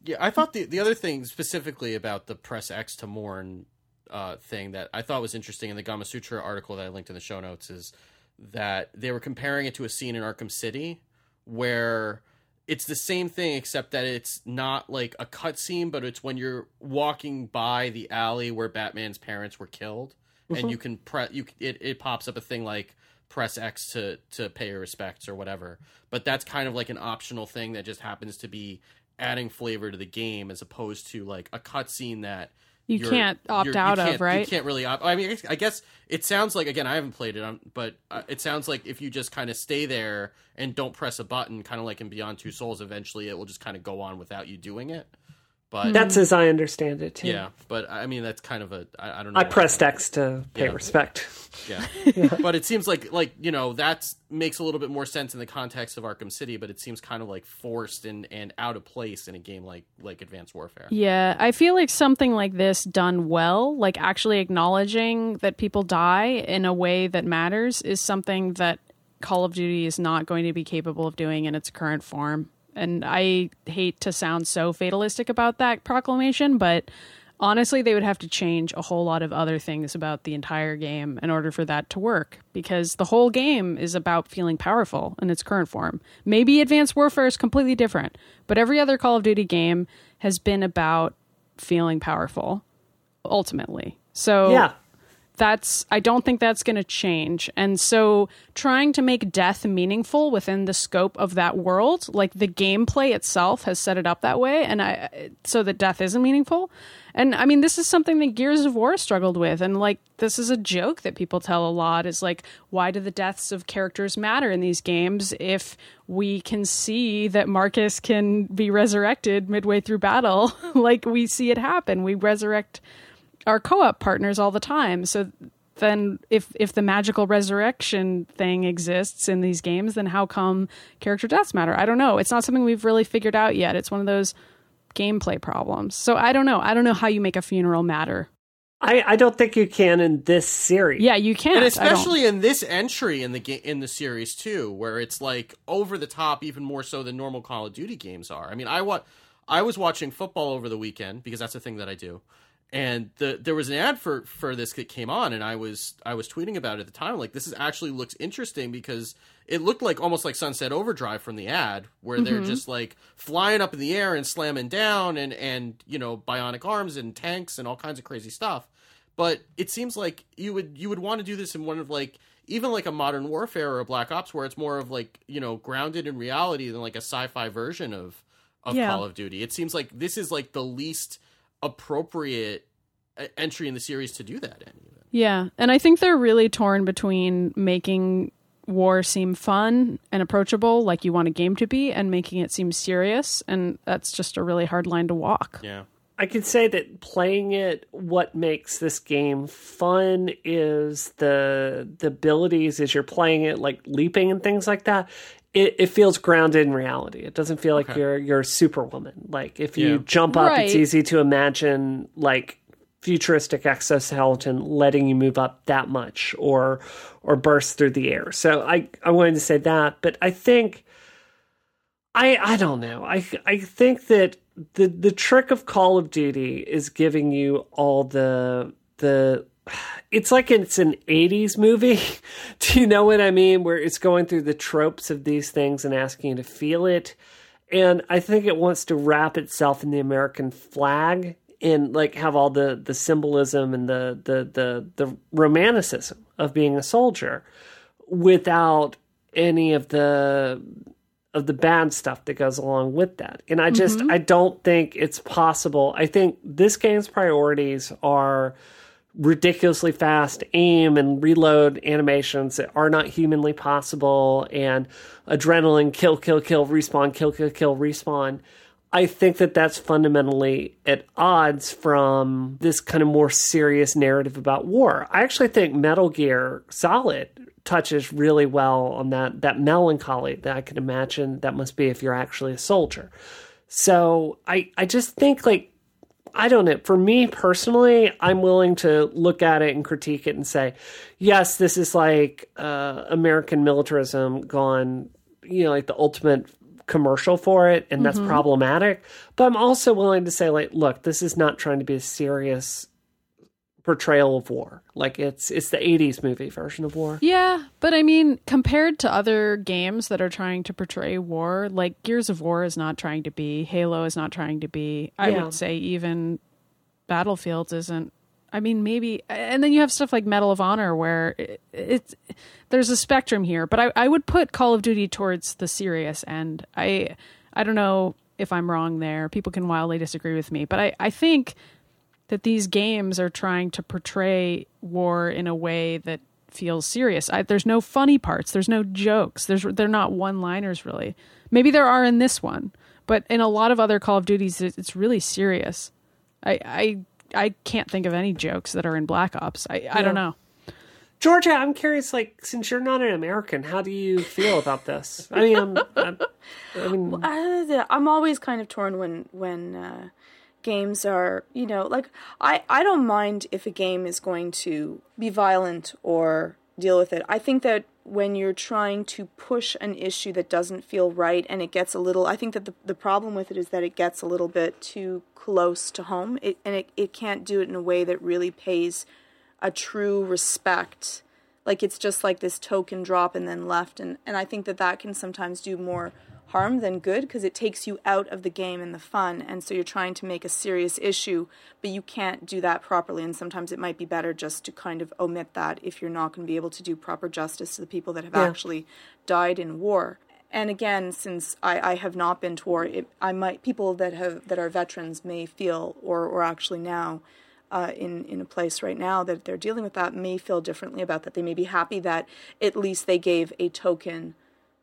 Yeah, I thought the the other thing specifically about the press X to mourn uh, thing that I thought was interesting in the Gamasutra article that I linked in the show notes is that they were comparing it to a scene in Arkham City where it's the same thing except that it's not like a cutscene, but it's when you're walking by the alley where Batman's parents were killed, and you can press you it, it pops up a thing like press X to to pay your respects or whatever. But that's kind of like an optional thing that just happens to be adding flavor to the game as opposed to like a cutscene that You can't opt out of, can't- You right? can't really opt. I mean, I guess- it sounds like again I haven't played it, um, but uh, it sounds like if you just kind of stay there and don't press a button, kind of like in Beyond Two Souls, eventually it will just kind of go on without you doing it. But That's as I understand it, too. yeah, but I mean that's kind of a I, I don't know. I pressed X to pay Yeah. respect. Yeah. but it seems like like you know that makes a little bit more sense in the context of Arkham City, but it seems kind of like forced and and out of place in a game like like Advanced Warfare. Yeah, I feel like something like this done well, like actually acknowledging that people die in a way that matters, is something that Call of Duty is not going to be capable of doing in its current form. And I hate to sound so fatalistic about that proclamation, but honestly, they would have to change a whole lot of other things about the entire game in order for that to work because the whole game is about feeling powerful in its current form. Maybe Advanced Warfare is completely different, but every other Call of Duty game has been about feeling powerful ultimately. So Yeah. That's I don't think that's going to change. And so trying to make death meaningful within the scope of that world, like the gameplay itself has set it up that way and I so that death isn't meaningful. And I mean this is something that Gears of War struggled with and like this is a joke that people tell a lot is like why do the deaths of characters matter in these games if we can see that Marcus can be resurrected midway through battle like we see it happen. We resurrect our co-op partners all the time. So then if if the magical resurrection thing exists in these games, then how come character deaths matter? I don't know. It's not something we've really figured out yet. It's one of those gameplay problems. So I don't know. I don't know how you make a funeral matter. I, I don't think you can in this series. Yeah, you can't. and especially in this entry in the ga- in the series too, where it's like over the top, even more so than normal Call of Duty games are. I mean, I wa- I was watching football over the weekend because that's a thing that I do, and the there was an ad for for this that came on, and I was I was tweeting about it at the time, like this is actually looks interesting because it looked like almost like Sunset Overdrive from the ad, where they're mm-hmm. just like flying up in the air and slamming down, and and you know bionic arms and tanks and all kinds of crazy stuff. But it seems like you would you would want to do this in one of like even like a modern warfare or a black ops where it's more of like you know grounded in reality than like a sci-fi version of of Yeah. call of duty. It seems like this is like the least appropriate uh, entry in the series to do that in. Yeah, and I think they're really torn between making war seem fun and approachable like you want a game to be and making it seem serious and that's just a really hard line to walk. yeah I could say that playing it, what makes this game fun is the the abilities as you're playing it, like leaping and things like that. It, it feels grounded in reality. It doesn't feel like Okay. you're you're Superwoman. Like if you Yeah. jump up, it's easy to imagine like futuristic exoskeleton letting you move up that much or or burst through the air. So I I wanted to say that, but I think I I don't know. I I think that the the trick of Call of Duty is giving you all the the it's like it's an 80s movie. Do you know what I mean? Where it's going through the tropes of these things and asking you to feel it. And I think it wants to wrap itself in the American flag and like have all the the symbolism and the the the the romanticism of being a soldier without any of the of the bad stuff that goes along with that. And I just mm-hmm. I don't think it's possible. I think this game's priorities are ridiculously fast aim and reload animations that are not humanly possible and adrenaline kill kill kill respawn kill kill kill respawn I think that that's fundamentally at odds from this kind of more serious narrative about war. I actually think Metal Gear Solid touches really well on that that melancholy that I can imagine that must be if you're actually a soldier. So I I just think like I don't know. For me personally, I'm willing to look at it and critique it and say, yes, this is like uh, American militarism gone, you know, like the ultimate commercial for it, and that's problematic. But I'm also willing to say, like, look, this is not trying to be a serious portrayal of war. Like it's it's the 80s movie version of war. Yeah, but I mean, compared to other games that are trying to portray war, like Gears of War is not trying to be, Halo is not trying to be. I Yeah. would say even Battlefields isn't. I mean, maybe, and then you have stuff like Medal of Honor where it, it's there's a spectrum here, but I, I would put Call of Duty towards the serious end. I I don't know if I'm wrong there. People can wildly disagree with me, but I, I think that these games are trying to portray war in a way that feels serious. I, there's no funny parts. There's no jokes. There's they're not one-liners really. Maybe there are in this one, but in a lot of other Call of Duties, it's really serious. I I I can't think of any jokes that are in Black Ops. I I don't know. Georgia, I'm curious. Like, since you're not an American, how do you feel about this? I mean, I'm, I'm, I mean, I'm always kind of torn when when uh, games are, you know, like I I don't mind if a game is going to be violent or deal with it. I think that when you're trying to push an issue that doesn't feel right and it gets a little I think that the the problem with it is that it gets a little bit too close to home. It and it, it can't do it in a way that really pays a true respect like it's just like this token drop and then left and and I think that that can sometimes do more harm than good because it takes you out of the game and the fun and so you're trying to make a serious issue but you can't do that properly and sometimes it might be better just to kind of omit that if you're not going to be able to do proper justice to the people that have Yeah. actually died in war and again since I, I have not been to war it, I might people that have that are veterans may feel or or actually now uh, in in a place right now that they're dealing with that may feel differently about that. They may be happy that at least they gave a token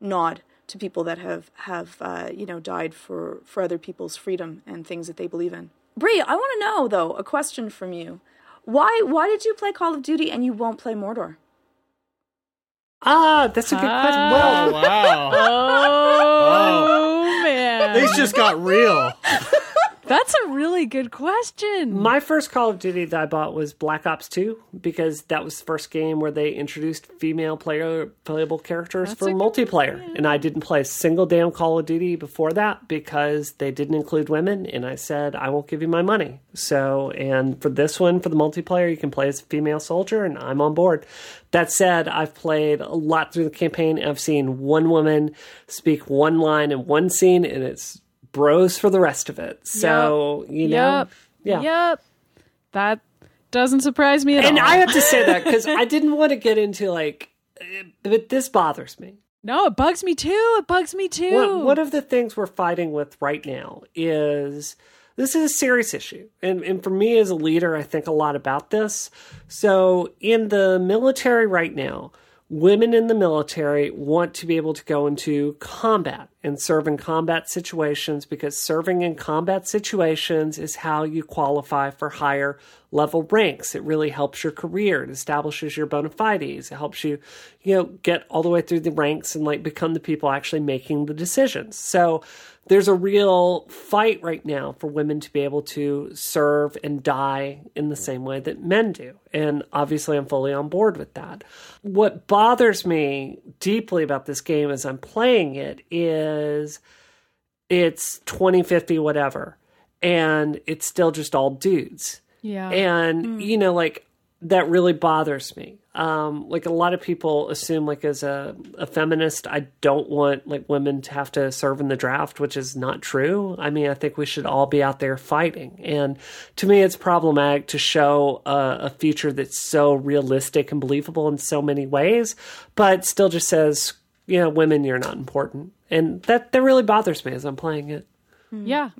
nod to people that have have uh, you know died for for other people's freedom and things that they believe in. Bree, I want to know though a question from you. Why why did you play Call of Duty and you won't play Mordor? ah, that's a good question. Oh, Well, wow. Oh man, Things just got real. That's a really good question. my first Call of Duty that I bought was Black Ops 2 because that was the first game where they introduced female player playable characters for a good- multiplayer. And I didn't play a single damn Call of Duty before that because they didn't include women. And I said, I won't give you my money. So, and for this one, for the multiplayer, you can play as a female soldier, and I'm on board. That said, I've played a lot through the campaign. I've seen one woman speak one line in one scene, and it's bros for the rest of it. So, you know. Yep. Yeah. Yep. That doesn't surprise me at And all. And I have to say that because I didn't want to get into like, but this bothers me. no, it bugs me too. It bugs me too. One, one of the things we're fighting with right now is this is a serious issue. And, and for me as a leader, I think a lot about this. So in the military right now, women in the military want to be able to go into combat and serve in combat situations because serving in combat situations is how you qualify for higher level ranks. It really helps your career. It establishes your bona fides. It helps you, you know, get all the way through the ranks and like become the people actually making the decisions. So there's a real fight right now for women to be able to serve and die in the same way that men do. And obviously, I'm fully on board with that. What bothers me deeply about this game as I'm playing it is it's 2050, whatever, and it's still just all dudes. yeah. And, mm. you know, like that really bothers me. Um, like a lot of people assume, like as a, a feminist, I don't want like women to have to serve in the draft, which is not true. I mean, I think we should all be out there fighting. And to me, it's problematic to show a, a future that's so realistic and believable in so many ways, but still just says, you know, women, you're not important. And that, that really bothers me as I'm playing it. Hmm, yeah.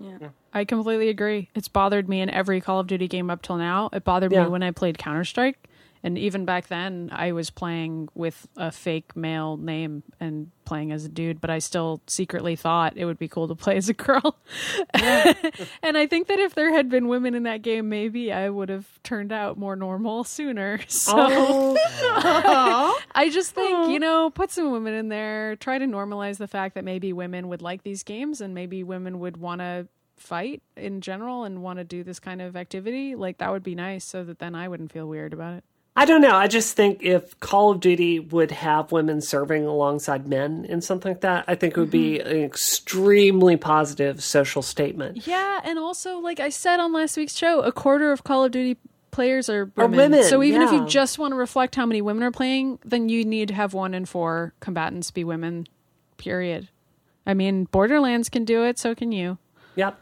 I completely agree. It's bothered me in every Call of Duty game up till now. It bothered Yeah. me when I played Counter Strike. And even back then, I was playing with a fake male name and playing as a dude, but I still secretly thought it would be cool to play as a girl. and I think that if there had been women in that game, maybe I would have turned out more normal sooner. So Oh, I just think, you know, put some women in there, try to normalize the fact that maybe women would like these games and maybe women would want to fight in general and want to do this kind of activity, like that would be nice so that then I wouldn't feel weird about it. I don't know. I just think if Call of Duty would have women serving alongside men in something like that, I think it would be Mm-hmm. an extremely positive social statement. Yeah, and also like I said on last week's show, a quarter of Call of Duty players are Are women. women, so even if you just want to reflect how many women are playing, then you need to have one in four combatants be women. Period. I mean, Borderlands can do it, so can you. Yep.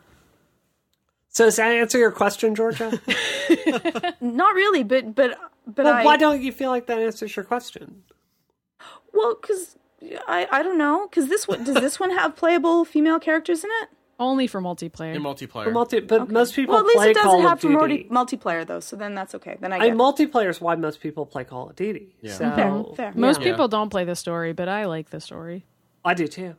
So does that answer your question, Georgia? Not really, but but but well, I why don't you feel like that answers your question? well because I I don't know because this one does this one have playable female characters in it? Only for multiplayer. In multiplayer. Multi, but most people Well, at least play it doesn't Call have of for multi- multiplayer though, so then that's okay. Then I I get mean, multiplayer is why most people play Call of Duty. Yeah. So, Fair, fair. Most Yeah. people don't play the story, but I like the story. I do too.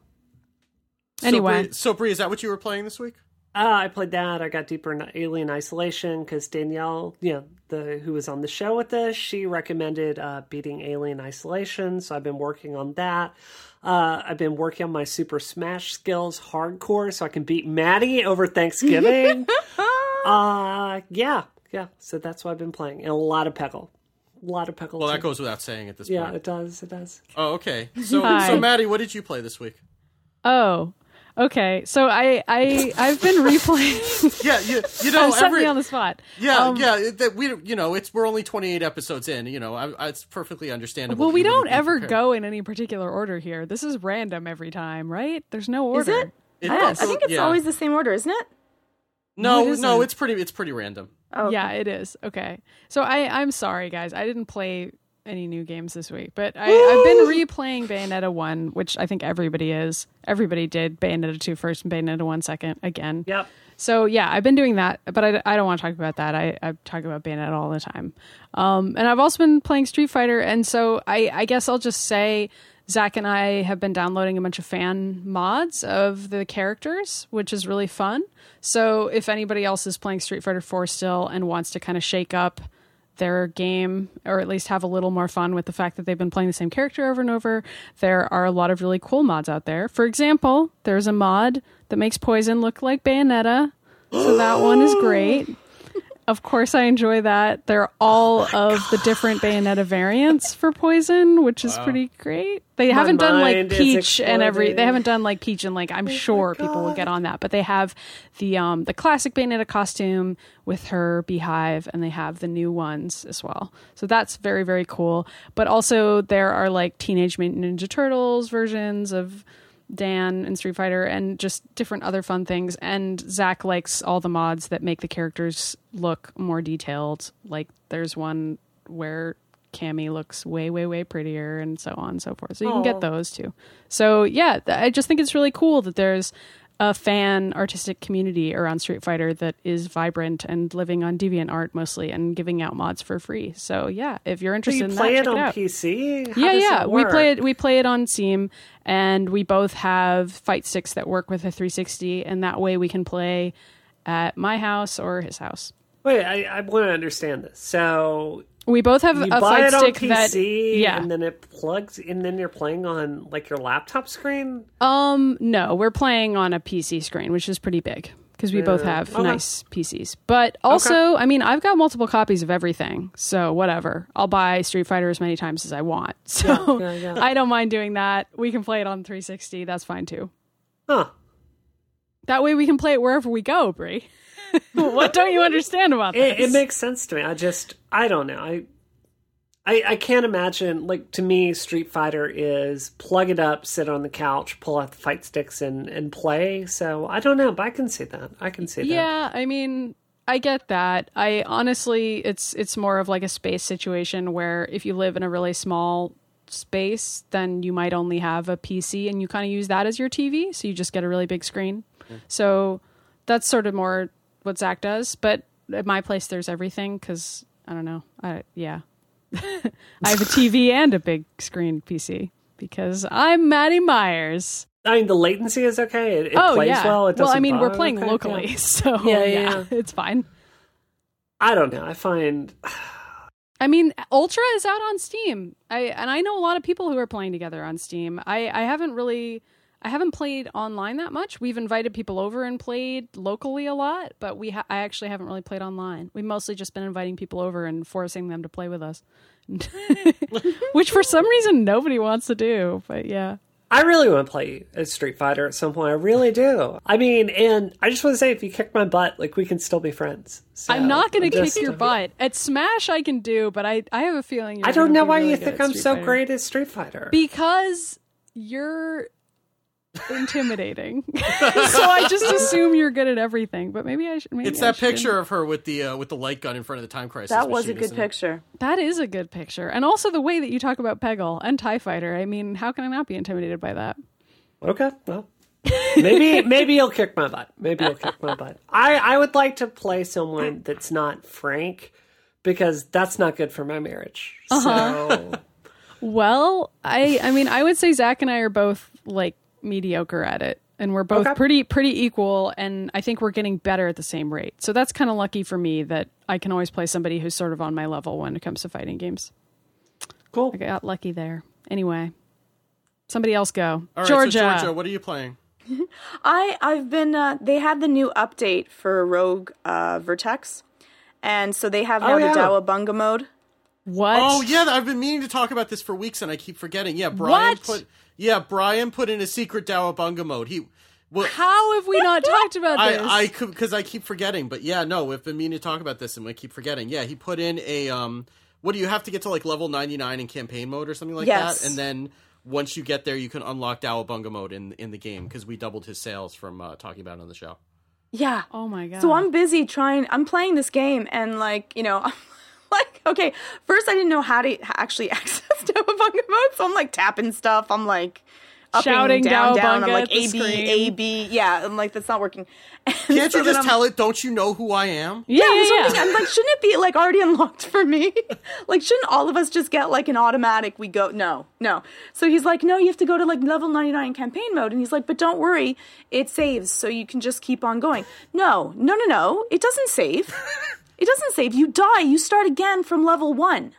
So, Anyway. Bree, so Bree, is that what you were playing this week? Uh, I played that. I got deeper in Alien Isolation because Danielle, you know, the who was on the show with us, she recommended uh, beating Alien Isolation. So I've been working on that. Uh, I've been working on my Super Smash skills hardcore so I can beat Maddie over Thanksgiving. uh, yeah, yeah. So that's what I've been playing, and a lot of Peggle, a lot of Peggle. Well, that goes without saying at this Yeah, point. Yeah, it does. It does. Oh, okay. So, Hi. so Maddie, what did you play this week? Oh, okay. So I I I've been replaying. Yeah, you you know set every me on the spot. yeah Um, yeah that we you know it's we're only 28 episodes in. You know, I, I, it's perfectly understandable. Well, we don't ever prepared. go in any particular order here. This is random every time, right? There's no order. Is it? It I, does. I think it's Yeah. always the same order, isn't it? No, No, it no, it's pretty it's pretty random. Oh, Yeah, it is. Okay. So I I'm sorry guys. I didn't play any new games this week, but I, I've been replaying Bayonetta 1, which I think everybody is. Everybody did Bayonetta 2 first and Bayonetta 1 second again. Yep. So yeah, I've been doing that, but I, I don't want to talk about that. I, I talk about Bayonetta all the time. Um, and I've also been playing Street Fighter, and so I, I guess I'll just say Zach and I have been downloading a bunch of fan mods of the characters, which is really fun. So if anybody else is playing Street Fighter 4 still and wants to kind of shake up their game or at least have a little more fun with the fact that they've been playing the same character over and over, there are a lot of really cool mods out there. For example, there's a mod that makes Poison look like Bayonetta. So that one is great. Of course, I enjoy that. They're all of the different Bayonetta variants for Poison, which is pretty great. They haven't done like Peach and every. They haven't done like Peach and like I'm sure people will get on that, but they have the um the classic Bayonetta costume with her beehive, and they have the new ones as well. So that's very very cool. But also there are like Teenage Mutant Ninja Turtles versions of Dan and Street Fighter and just different other fun things. And Zach likes all the mods that make the characters look more detailed. Like there's one where Cammy looks way, way, way prettier and so on and so forth. So you can get those too. So yeah, I just think it's really cool that there's a fan artistic community around Street Fighter that is vibrant and living on DeviantArt mostly and giving out mods for free. So yeah, if you're interested you in play that, it on it PC? How yeah, yeah. We play it. We play it on Steam, and we both have fight sticks that work with a 360, and that way we can play at my house or his house. Wait, I, I want to understand this. So We both have you a buy fight it on stick PC, that yeah. and then it plugs, in, and then you're playing on like your laptop screen. Um, no, we're playing on a PC screen, which is pretty big because we both have Okay. nice PCs. But also, I mean, I've got multiple copies of everything, so whatever. I'll buy Street Fighter as many times as I want. So yeah, yeah. I don't mind doing that. We can play it on 360. That's fine too. Huh? That way we can play it wherever we go, Bree. what don't you understand about this? It, it makes sense to me. I just, I don't know. I, I, I can't imagine. Like to me, Street Fighter is plug it up, sit on the couch, pull out the fight sticks, and and play. So I don't know, but I can see that. I can see that. Yeah, I mean, I get that. I honestly, it's it's more of like a space situation where if you live in a really small space, then you might only have a PC and you kind of use that as your TV, so you just get a really big screen. So that's sort of more what Zach does. But at my place, there's everything because I don't know. I yeah, I have a TV and a big screen PC because I'm Maddie Myers. I mean, the latency is okay. It, it oh plays yeah. well. It well, I mean, we're playing Okay, locally, yeah. so Yeah, yeah, yeah. it's fine. I don't know. I find I mean, Ultra is out on Steam. I and I know a lot of people who are playing together on Steam. I I haven't really I haven't played online that much. We've invited people over and played locally a lot, but we ha- I actually haven't really played online. We've mostly just been inviting people over and forcing them to play with us, which for some reason nobody wants to do. But yeah, I really want to play a Street Fighter at some point. I really do. I mean, and I just want to say, if you kick my butt, like we can still be friends. So, I'm not going to kick your butt at Smash. I can do, but I I have a feeling you're I don't know why really you think I'm so Fighter. great at Street Fighter. because you're intimidating. so I just assume you're good at everything. But maybe I should. Maybe It's I that shouldn't. picture of her with the uh, with the light gun in front of the time crisis. That was a good isn't it? picture. That is a good picture, and also the way that you talk about Peggle and Tie Fighter. I mean, how can I not be intimidated by that? Okay, well, maybe maybe you'll kick my butt. Maybe you'll kick my butt. I I would like to play someone that's not Frank because that's not good for my marriage. Uh-huh. So Well, I I mean, I would say Zach and I are both like mediocre at it, and we're both Okay. pretty pretty equal, and I think we're getting better at the same rate. So that's kind of lucky for me that I can always play somebody who's sort of on my level when it comes to fighting games. cool. I got lucky there. Anyway, somebody else go. All right, Georgia. so Georgia, what are you playing? I I've been uh, they had the new update for Rogue uh, Vertex, and so they have now Oh, yeah. the Dawabunga mode. What? Oh yeah, I've been meaning to talk about this for weeks and I keep forgetting. Yeah, Brian What? put yeah Brian put in a secret Dawabunga mode. He well, How have we not talked about this? I I because I keep forgetting, but yeah, no, we've been meaning to talk about this and we keep forgetting. Yeah, he put in a um. What do you have to get to like level ninety nine in campaign mode or something like Yes. that? And then once you get there, you can unlock Dawabunga mode in in the game because we doubled his sales from uh, talking about it on the show. Yeah. oh my god. So I'm busy trying. I'm playing this game, and like you know, I'm like okay. First, I didn't know how to actually access Dawabunga mode, so I'm like tapping stuff. I'm like upping, Shouting down, down. I'm like at the A B screen. A B. Yeah, I'm like that's not working. And Can't so you just tell it? Don't you know who I am? yeah, that's what yeah, yeah. I'm like, shouldn't it be like already unlocked for me? like, shouldn't all of us just get like an automatic? We go, no, no. So he's like, no, you have to go to like level 99 campaign mode, and he's like, but don't worry, it saves, so you can just keep on going. No, no, no, no, it doesn't save. It doesn't save. You die, you start again from level one.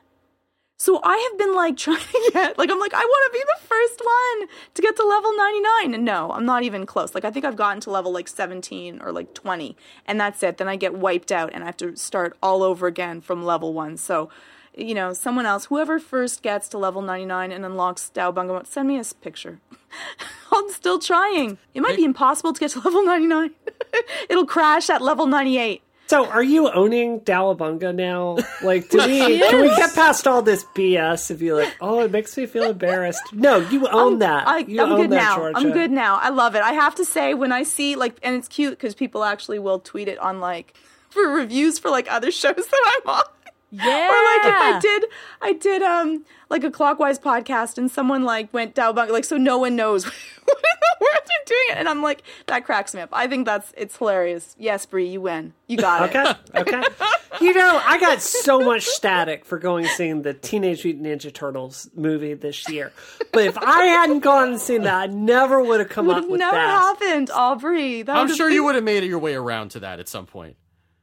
So I have been like trying to get like I'm like I want to be the first one to get to level 99 and no, I'm not even close. Like I think I've gotten to level like 17 or like 20 and that's it. Then I get wiped out and I have to start all over again from level 1. So you know, someone else, whoever first gets to level 99 and unlocks Dao Dawabunga, send me a picture. I'm still trying. It might be impossible to get to level 99. It'll crash at level 98. So, are you owning Dawabunga now? Like, do we can we get past all this BS of you like, oh, it makes me feel embarrassed? No, you own that. I, you I'm good that, now. Georgia. I'm good now. I love it. I have to say, when I see like, and it's cute because people actually will tweet it on like for reviews for like other shows that I'm on. Yeah. Or like if I did, I did um like a clockwise podcast and someone like went down like so no one knows what in the world you're doing it and I'm like that cracks me up. I think that's it's hilarious. Yes, Bree, you win. You got it. Okay, okay. you know, I got so much static for going and seeing the Teenage Mutant Ninja Turtles movie this year. But if I hadn't gone and seen that, I never would have come Would up have with never that. Never happened, Aubrey. That I'm sure been- you would have made it your way around to that at some point.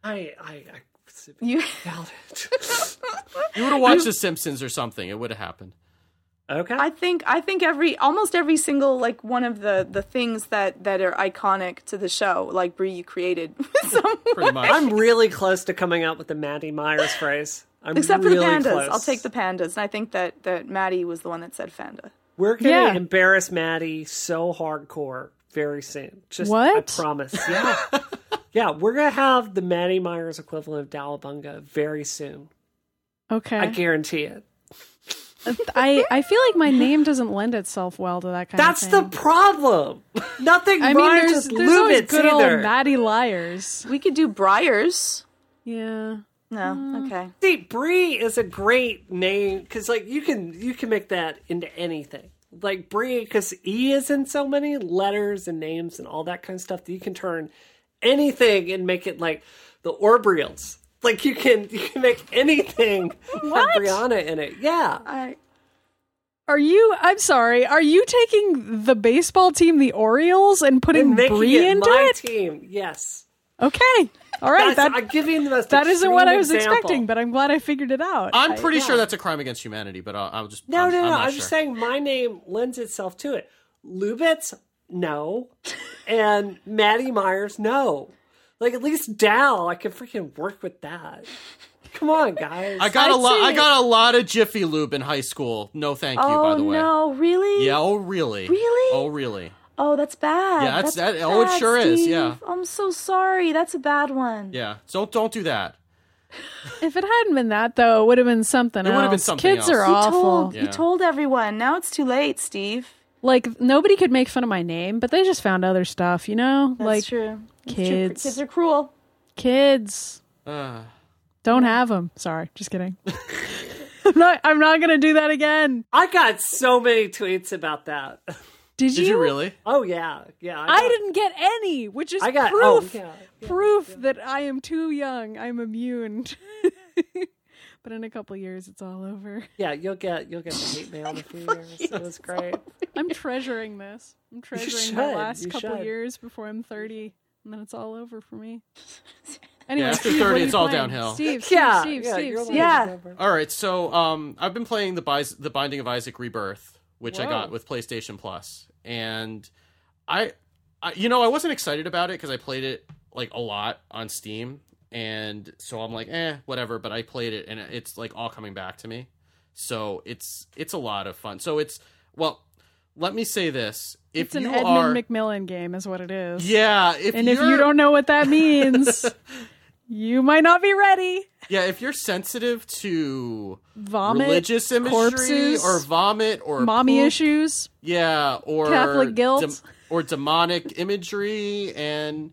I, I, I You doubt it. You would have watched The Simpsons or something. It would have happened. Okay. I think I think every almost every single like one of the the things that that are iconic to the show, like Bree, you created Pretty much. I'm really close to coming out with the Maddie Myers phrase. I'm except really for the pandas. Close. I'll take the pandas, and I think that that Maddie was the one that said Fanda. We're gonna Yeah. embarrass Maddie so hardcore very soon. Just What? I promise. Yeah. Yeah, we're gonna have the Maddie Myers equivalent of Dalabunga very soon. Okay. I guarantee it. I, I feel like my name doesn't lend itself well to that kind That's of That's the problem. Nothing I mean, there's, there's always good either. old Maddie Liars. We could do Briars. Yeah. No, uh. okay. See, Bree is a great name because, like, you can you can make that into anything. Like Bree, because E is in so many letters and names and all that kind of stuff that you can turn anything and make it like the Orbrials. Like you can you can make anything have Brianna in it. Yeah. I Are you? I'm sorry. Are you taking the baseball team, the Orioles, and putting And making Bree it into my it? team. Yes. Okay. All right. That's, That I'm giving the most that isn't what I was example. expecting, but I'm glad I figured it out. I'm I- pretty yeah. sure that's a crime against humanity, but I'll, I'll just. No, I'm, no, I'm no. I'm sure. just saying my name lends itself to it. Lubitz, no, and Maddie Myers, no. Like at least Dow, I can freaking work with that. Come on, guys. I got a I'd lot. I got a lot of Jiffy Lube in high school. No, thank you. oh by the way. no, really? Yeah. Oh, really? Really? Oh, really? Oh, that's bad. Yeah, that's- that's that- oh, it bad, sure is, yeah. I'm so sorry. That's a bad one. Yeah. So don't do that. If it hadn't been that, though, it would have been something It would have been something Kids are else. You awful. told Yeah. you told everyone. Now it's too late, Steve. Like nobody could make fun of my name, but they just found other stuff, you know? That's like true. That's true. kids. Kids are cruel. kids Uh, don't have them. Sorry, just kidding. I'm not. I'm not gonna do that again. I got so many tweets about that. Did, did you really? Oh yeah, yeah. I got- didn't get any, which is I got oh, proof. yeah, yeah. proof that I am too young. I'm immune. but in a couple years, it's all over. Yeah, you'll get you'll get the hate mail in a few years. It was great. I'm treasuring this. I'm treasuring the last you couple should. years before I'm 30, and then it's all over for me. Anyway, after Steve, 30, what are it's all playing? downhill. Steve, Steve, Yeah, Steve, yeah, Steve, Steve. Yeah. All right. So um, I've been playing the Bis- the Binding of Isaac Rebirth, which I got with PlayStation Plus, and I, I you know, I wasn't excited about it because I played it like a lot on Steam, and so I'm like, eh, whatever. But I played it, and it's like all coming back to me. So it's it's a lot of fun. So it's well, let me say this: if It's an you Edmund are, McMillen game, is what it is. yeah, if And if you don't know what that means, you might not be ready. yeah, if you're sensitive to Vomit, religious imagery corpses, or vomit or mommy poop, issues. Yeah, or Catholic guilt. or demonic imagery and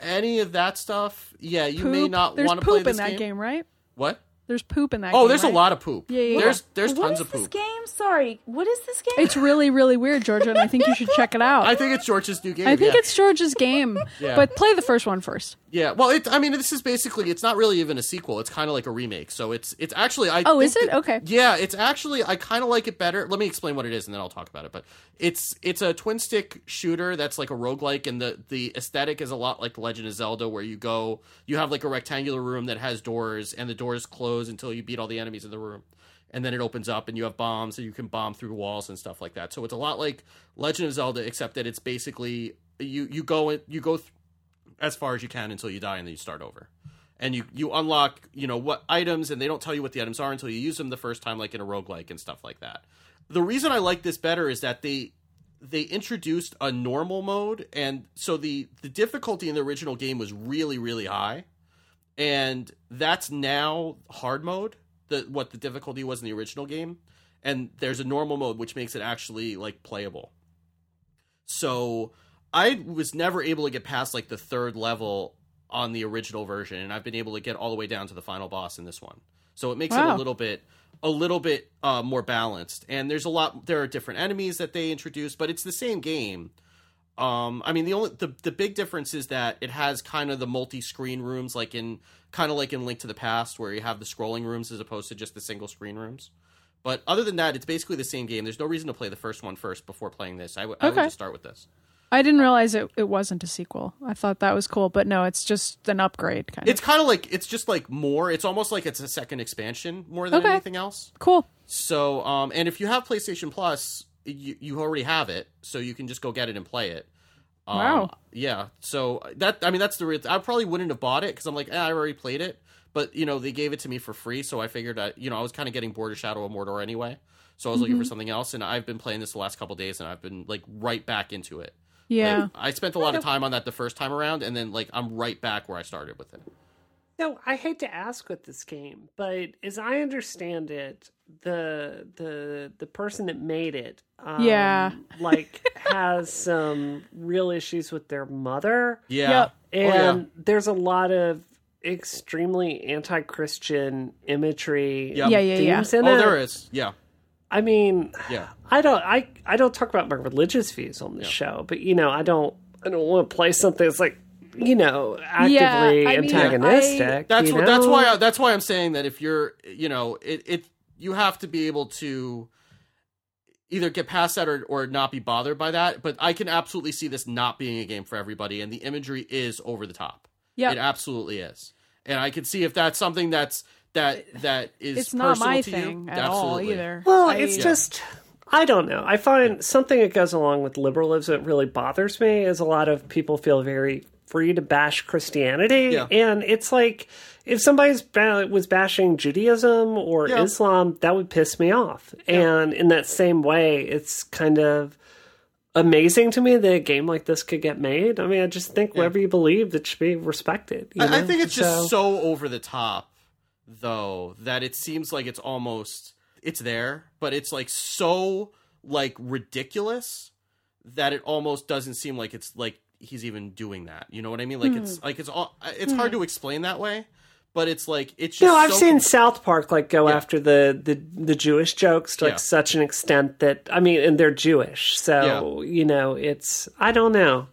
any of that stuff. Yeah, you Poop. may not want to play in this that game. game. right? What? There's poop in that Oh, game. there's a lot of poop. Yeah, yeah, There's there's What tons is of this game? Sorry. What is this game? It's really, really weird, Georgia, and I think you should check it out. I think it's George's new game. I think yeah. it's George's game. Yeah. But play the first one first. Yeah, well, it, I mean, this is basically it's not really even a sequel. It's kind of like a remake. So it's it's actually I. Oh, is it? that- Okay. Yeah, it's actually I kind of like it better. Let me explain what it is, and then I'll talk about it. But it's it's a twin stick shooter that's like a roguelike, and the the aesthetic is a lot like Legend of Zelda, where you go, you have like a rectangular room that has doors, and the doors close until you beat all the enemies in the room. And then it opens up, and you have bombs, and you can bomb through walls and stuff like that. So it's a lot like Legend of Zelda, except that it's basically you you go you go th- as far as you can until you die and then you start over and you you unlock you know what items and they don't tell you what the items are until you use them the first time like in a roguelike and stuff like that the reason i like this better is that they they introduced a normal mode and so the the difficulty in the original game was really really high and that's now hard mode the what the difficulty was in the original game and there's a normal mode which makes it actually like playable so I was never able to get past like the third level on the original version, and I've been able to get all the way down to the final boss in this one. So it makes it a little bit a little bit uh, more balanced. And there's a lot there are different enemies that they introduce, but it's the same game. Um, I mean the only the the big difference is that it has kind of the multi-screen rooms, like in kind of like in Link to the Past, where you have the scrolling rooms as opposed to just the single screen rooms. But other than that, it's basically the same game. There's no reason to play the first one first before playing this. I would just start with this. I didn't realize it, it wasn't a sequel. I thought that was cool, but no, it's just an upgrade kind It's of. kind of like it's just like more. It's almost like it's a second expansion more than Okay. anything else. Cool. So, um, and if you have PlayStation Plus, you you already have it, so you can just go get it and play it. Um, Wow. Yeah. So that I mean that's the real. I probably wouldn't have bought it because I'm like, eh, I already played it. But you know they gave it to me for free, so I figured I you know I was kind of getting bored of Shadow of Mordor anyway, so I was looking Mm-hmm. for something else, and I've been playing this the last couple days, and I've been like right back into it. Yeah. Like, I spent a lot of time on that the first time around, and then like I'm right back where I started with it. No, I hate to ask with this game, but as I understand it, the the the person that made it, um, Yeah. like has some real issues with their mother, Yeah. Yep. and oh, yeah. there's a lot of extremely anti-Christian imagery, Yep. Yeah, yeah, yeah. in Oh, it. there is. Yeah. I mean, Yeah. I don't I I don't talk about my religious views on this show, but you know, I don't I don't want to play something that's like you know actively Yeah, I mean, antagonistic. That's you what. That's why. I, that's why I'm saying that if you're, you know, it, it you have to be able to either get past that or, or not be bothered by that. But I can absolutely see this not being a game for everybody, and the imagery is over the top. Yep. It absolutely is, and I can see if that's something that's that that is it's not personal my to thing you. at all either. Well, I- it's Yeah. just I don't know. I find something that goes along with liberalism that really bothers me is a lot of people feel very free to bash Christianity, Yeah. and it's like if somebody's ba- was bashing Judaism or Yeah. Islam, that would piss me off. And in that same way, it's kind of amazing to me that a game like this could get made. I mean, I just think whatever you believe, it should be respected. you I, I think it's just So- so over the top, though, that it seems like it's almost it's there, but it's like so like ridiculous that it almost doesn't seem like it's like he's even doing that. You know what I mean? Like it's hmm. like it's all uh, it's hmm. hard to explain that way, but it's like it's just No, I've so- seen South Park like go Yeah. after the, the the Jewish jokes to like Yeah. such an extent that I mean, and they're Jewish, so you know, it's I don't know,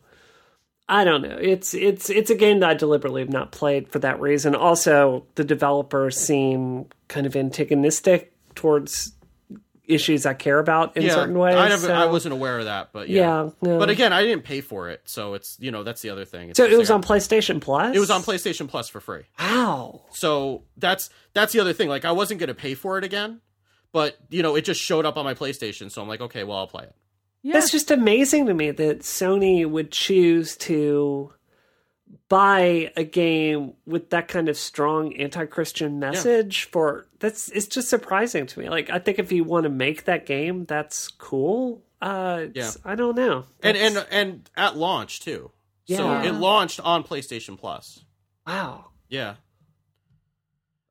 I don't know. It's it's it's a game that I deliberately have not played for that reason. Also, the developers seem kind of antagonistic towards issues I care about in yeah, certain ways. I, never, so, I wasn't aware of that, but yeah. Yeah, no. But again, I didn't pay for it, so it's you know that's the other thing. It's so it was on PlayStation Plus. It was on PlayStation Plus for free. Wow. So that's that's the other thing. Like I wasn't gonna pay for it again, but you know it just showed up on my PlayStation, so I'm like, okay, well I'll play it. Yeah. It's just amazing to me that Sony would choose to buy a game with that kind of strong anti-Christian message for that's it's just surprising to me. Like I think if you want to make that game, that's cool. Uh it's- I don't know. And That's- and and at launch too. So Yeah. it launched on PlayStation Plus. wow. Yeah.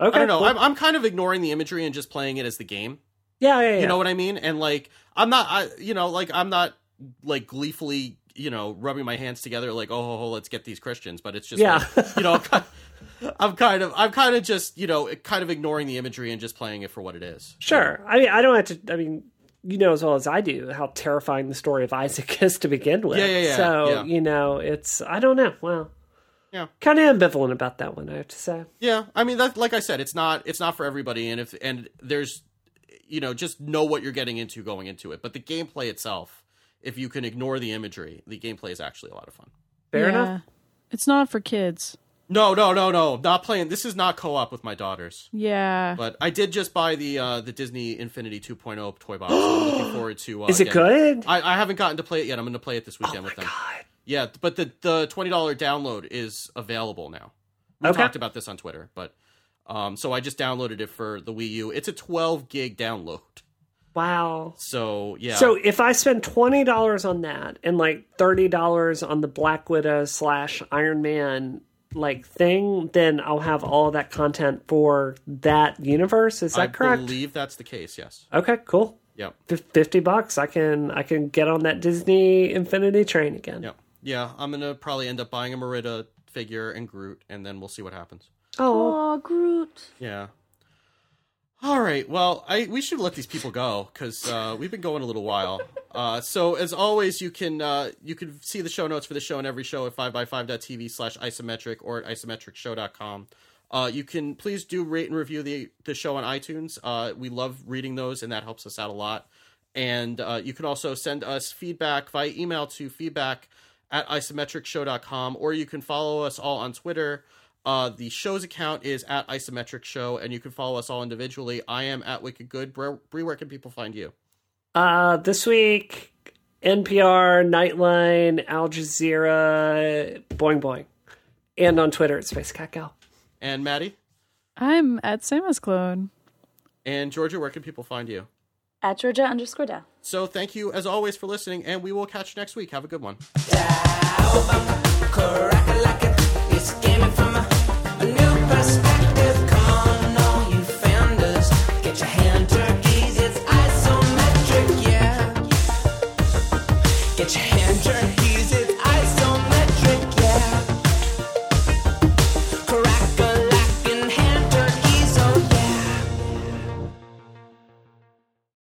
Okay. I don't know. cool. I'm I'm kind of ignoring the imagery and just playing it as the game. yeah, yeah, yeah. You know what I mean? And like I'm not I you know, like I'm not like gleefully, you know, rubbing my hands together like, oh, ho, ho, let's get these Christians, but it's just Yeah. like, you know, I'm kind of I'm kind of just, you know, kind of ignoring the imagery and just playing it for what it is. Sure. I mean, I don't have to. I mean, you know as well as I do how terrifying the story of Isaac is to begin with. Yeah, yeah, yeah, So yeah. you know, it's I don't know. Well, Yeah. kind of ambivalent about that one. I have to say. Yeah, I mean that like I said, it's not it's not for everybody and if and there's you know, just know what you're getting into going into it. But the gameplay itself, if you can ignore the imagery, the gameplay is actually a lot of fun. Fair Yeah. enough. It's not for kids. No, no, no, no. Not playing this is not co op with my daughters. Yeah. But I did just buy the uh the Disney Infinity 2.0 toy box. I'm looking forward to uh, Is it getting- good? I, I haven't gotten to play it yet. I'm going to play it this weekend oh my with them. god. Yeah, but the the twenty dollar download is available now. We Okay. talked about this on Twitter, but um, so I just downloaded it for the Wii U. It's a twelve gig download. Wow. So yeah, So if I spend twenty dollars on that and like thirty dollars on the Black Widow slash Iron Man like thing, then I'll have all that content for that universe. Is that I correct? I believe that's the case. Yes. Okay, cool. Yep. Fif- Fifty bucks, I can I can get on that Disney Infinity train again. Yep. Yeah, I'm gonna probably end up buying a Merida figure and Groot, and then we'll see what happens. Oh, Oh, Groot. Yeah. All right. Well, I we should let these people go because uh, we've been going a little while. Uh, so as always, you can uh, you can see the show notes for the show and every show at 5by5.tv slash isometric or at isometricshow.com. Uh, you can please do rate and review the the show on iTunes. Uh, we love reading those, and that helps us out a lot. And uh, you can also send us feedback via email to feedback at isometricshow.com, or you can follow us all on Twitter. Uh, the show's account is at isometric show, and you can follow us all individually. I am at Wicked Good. Bree, Bree, where can people find you? uh, this week NPR, Nightline, Al Jazeera, Boing Boing, and on Twitter at Space Cat Gal. And Maddie? I'm at Samus Clone. And Georgia, where can people find you? At Georgia underscore Dow. So thank you as always for listening, and we will catch you next week. Have a good one. Crack-a-lack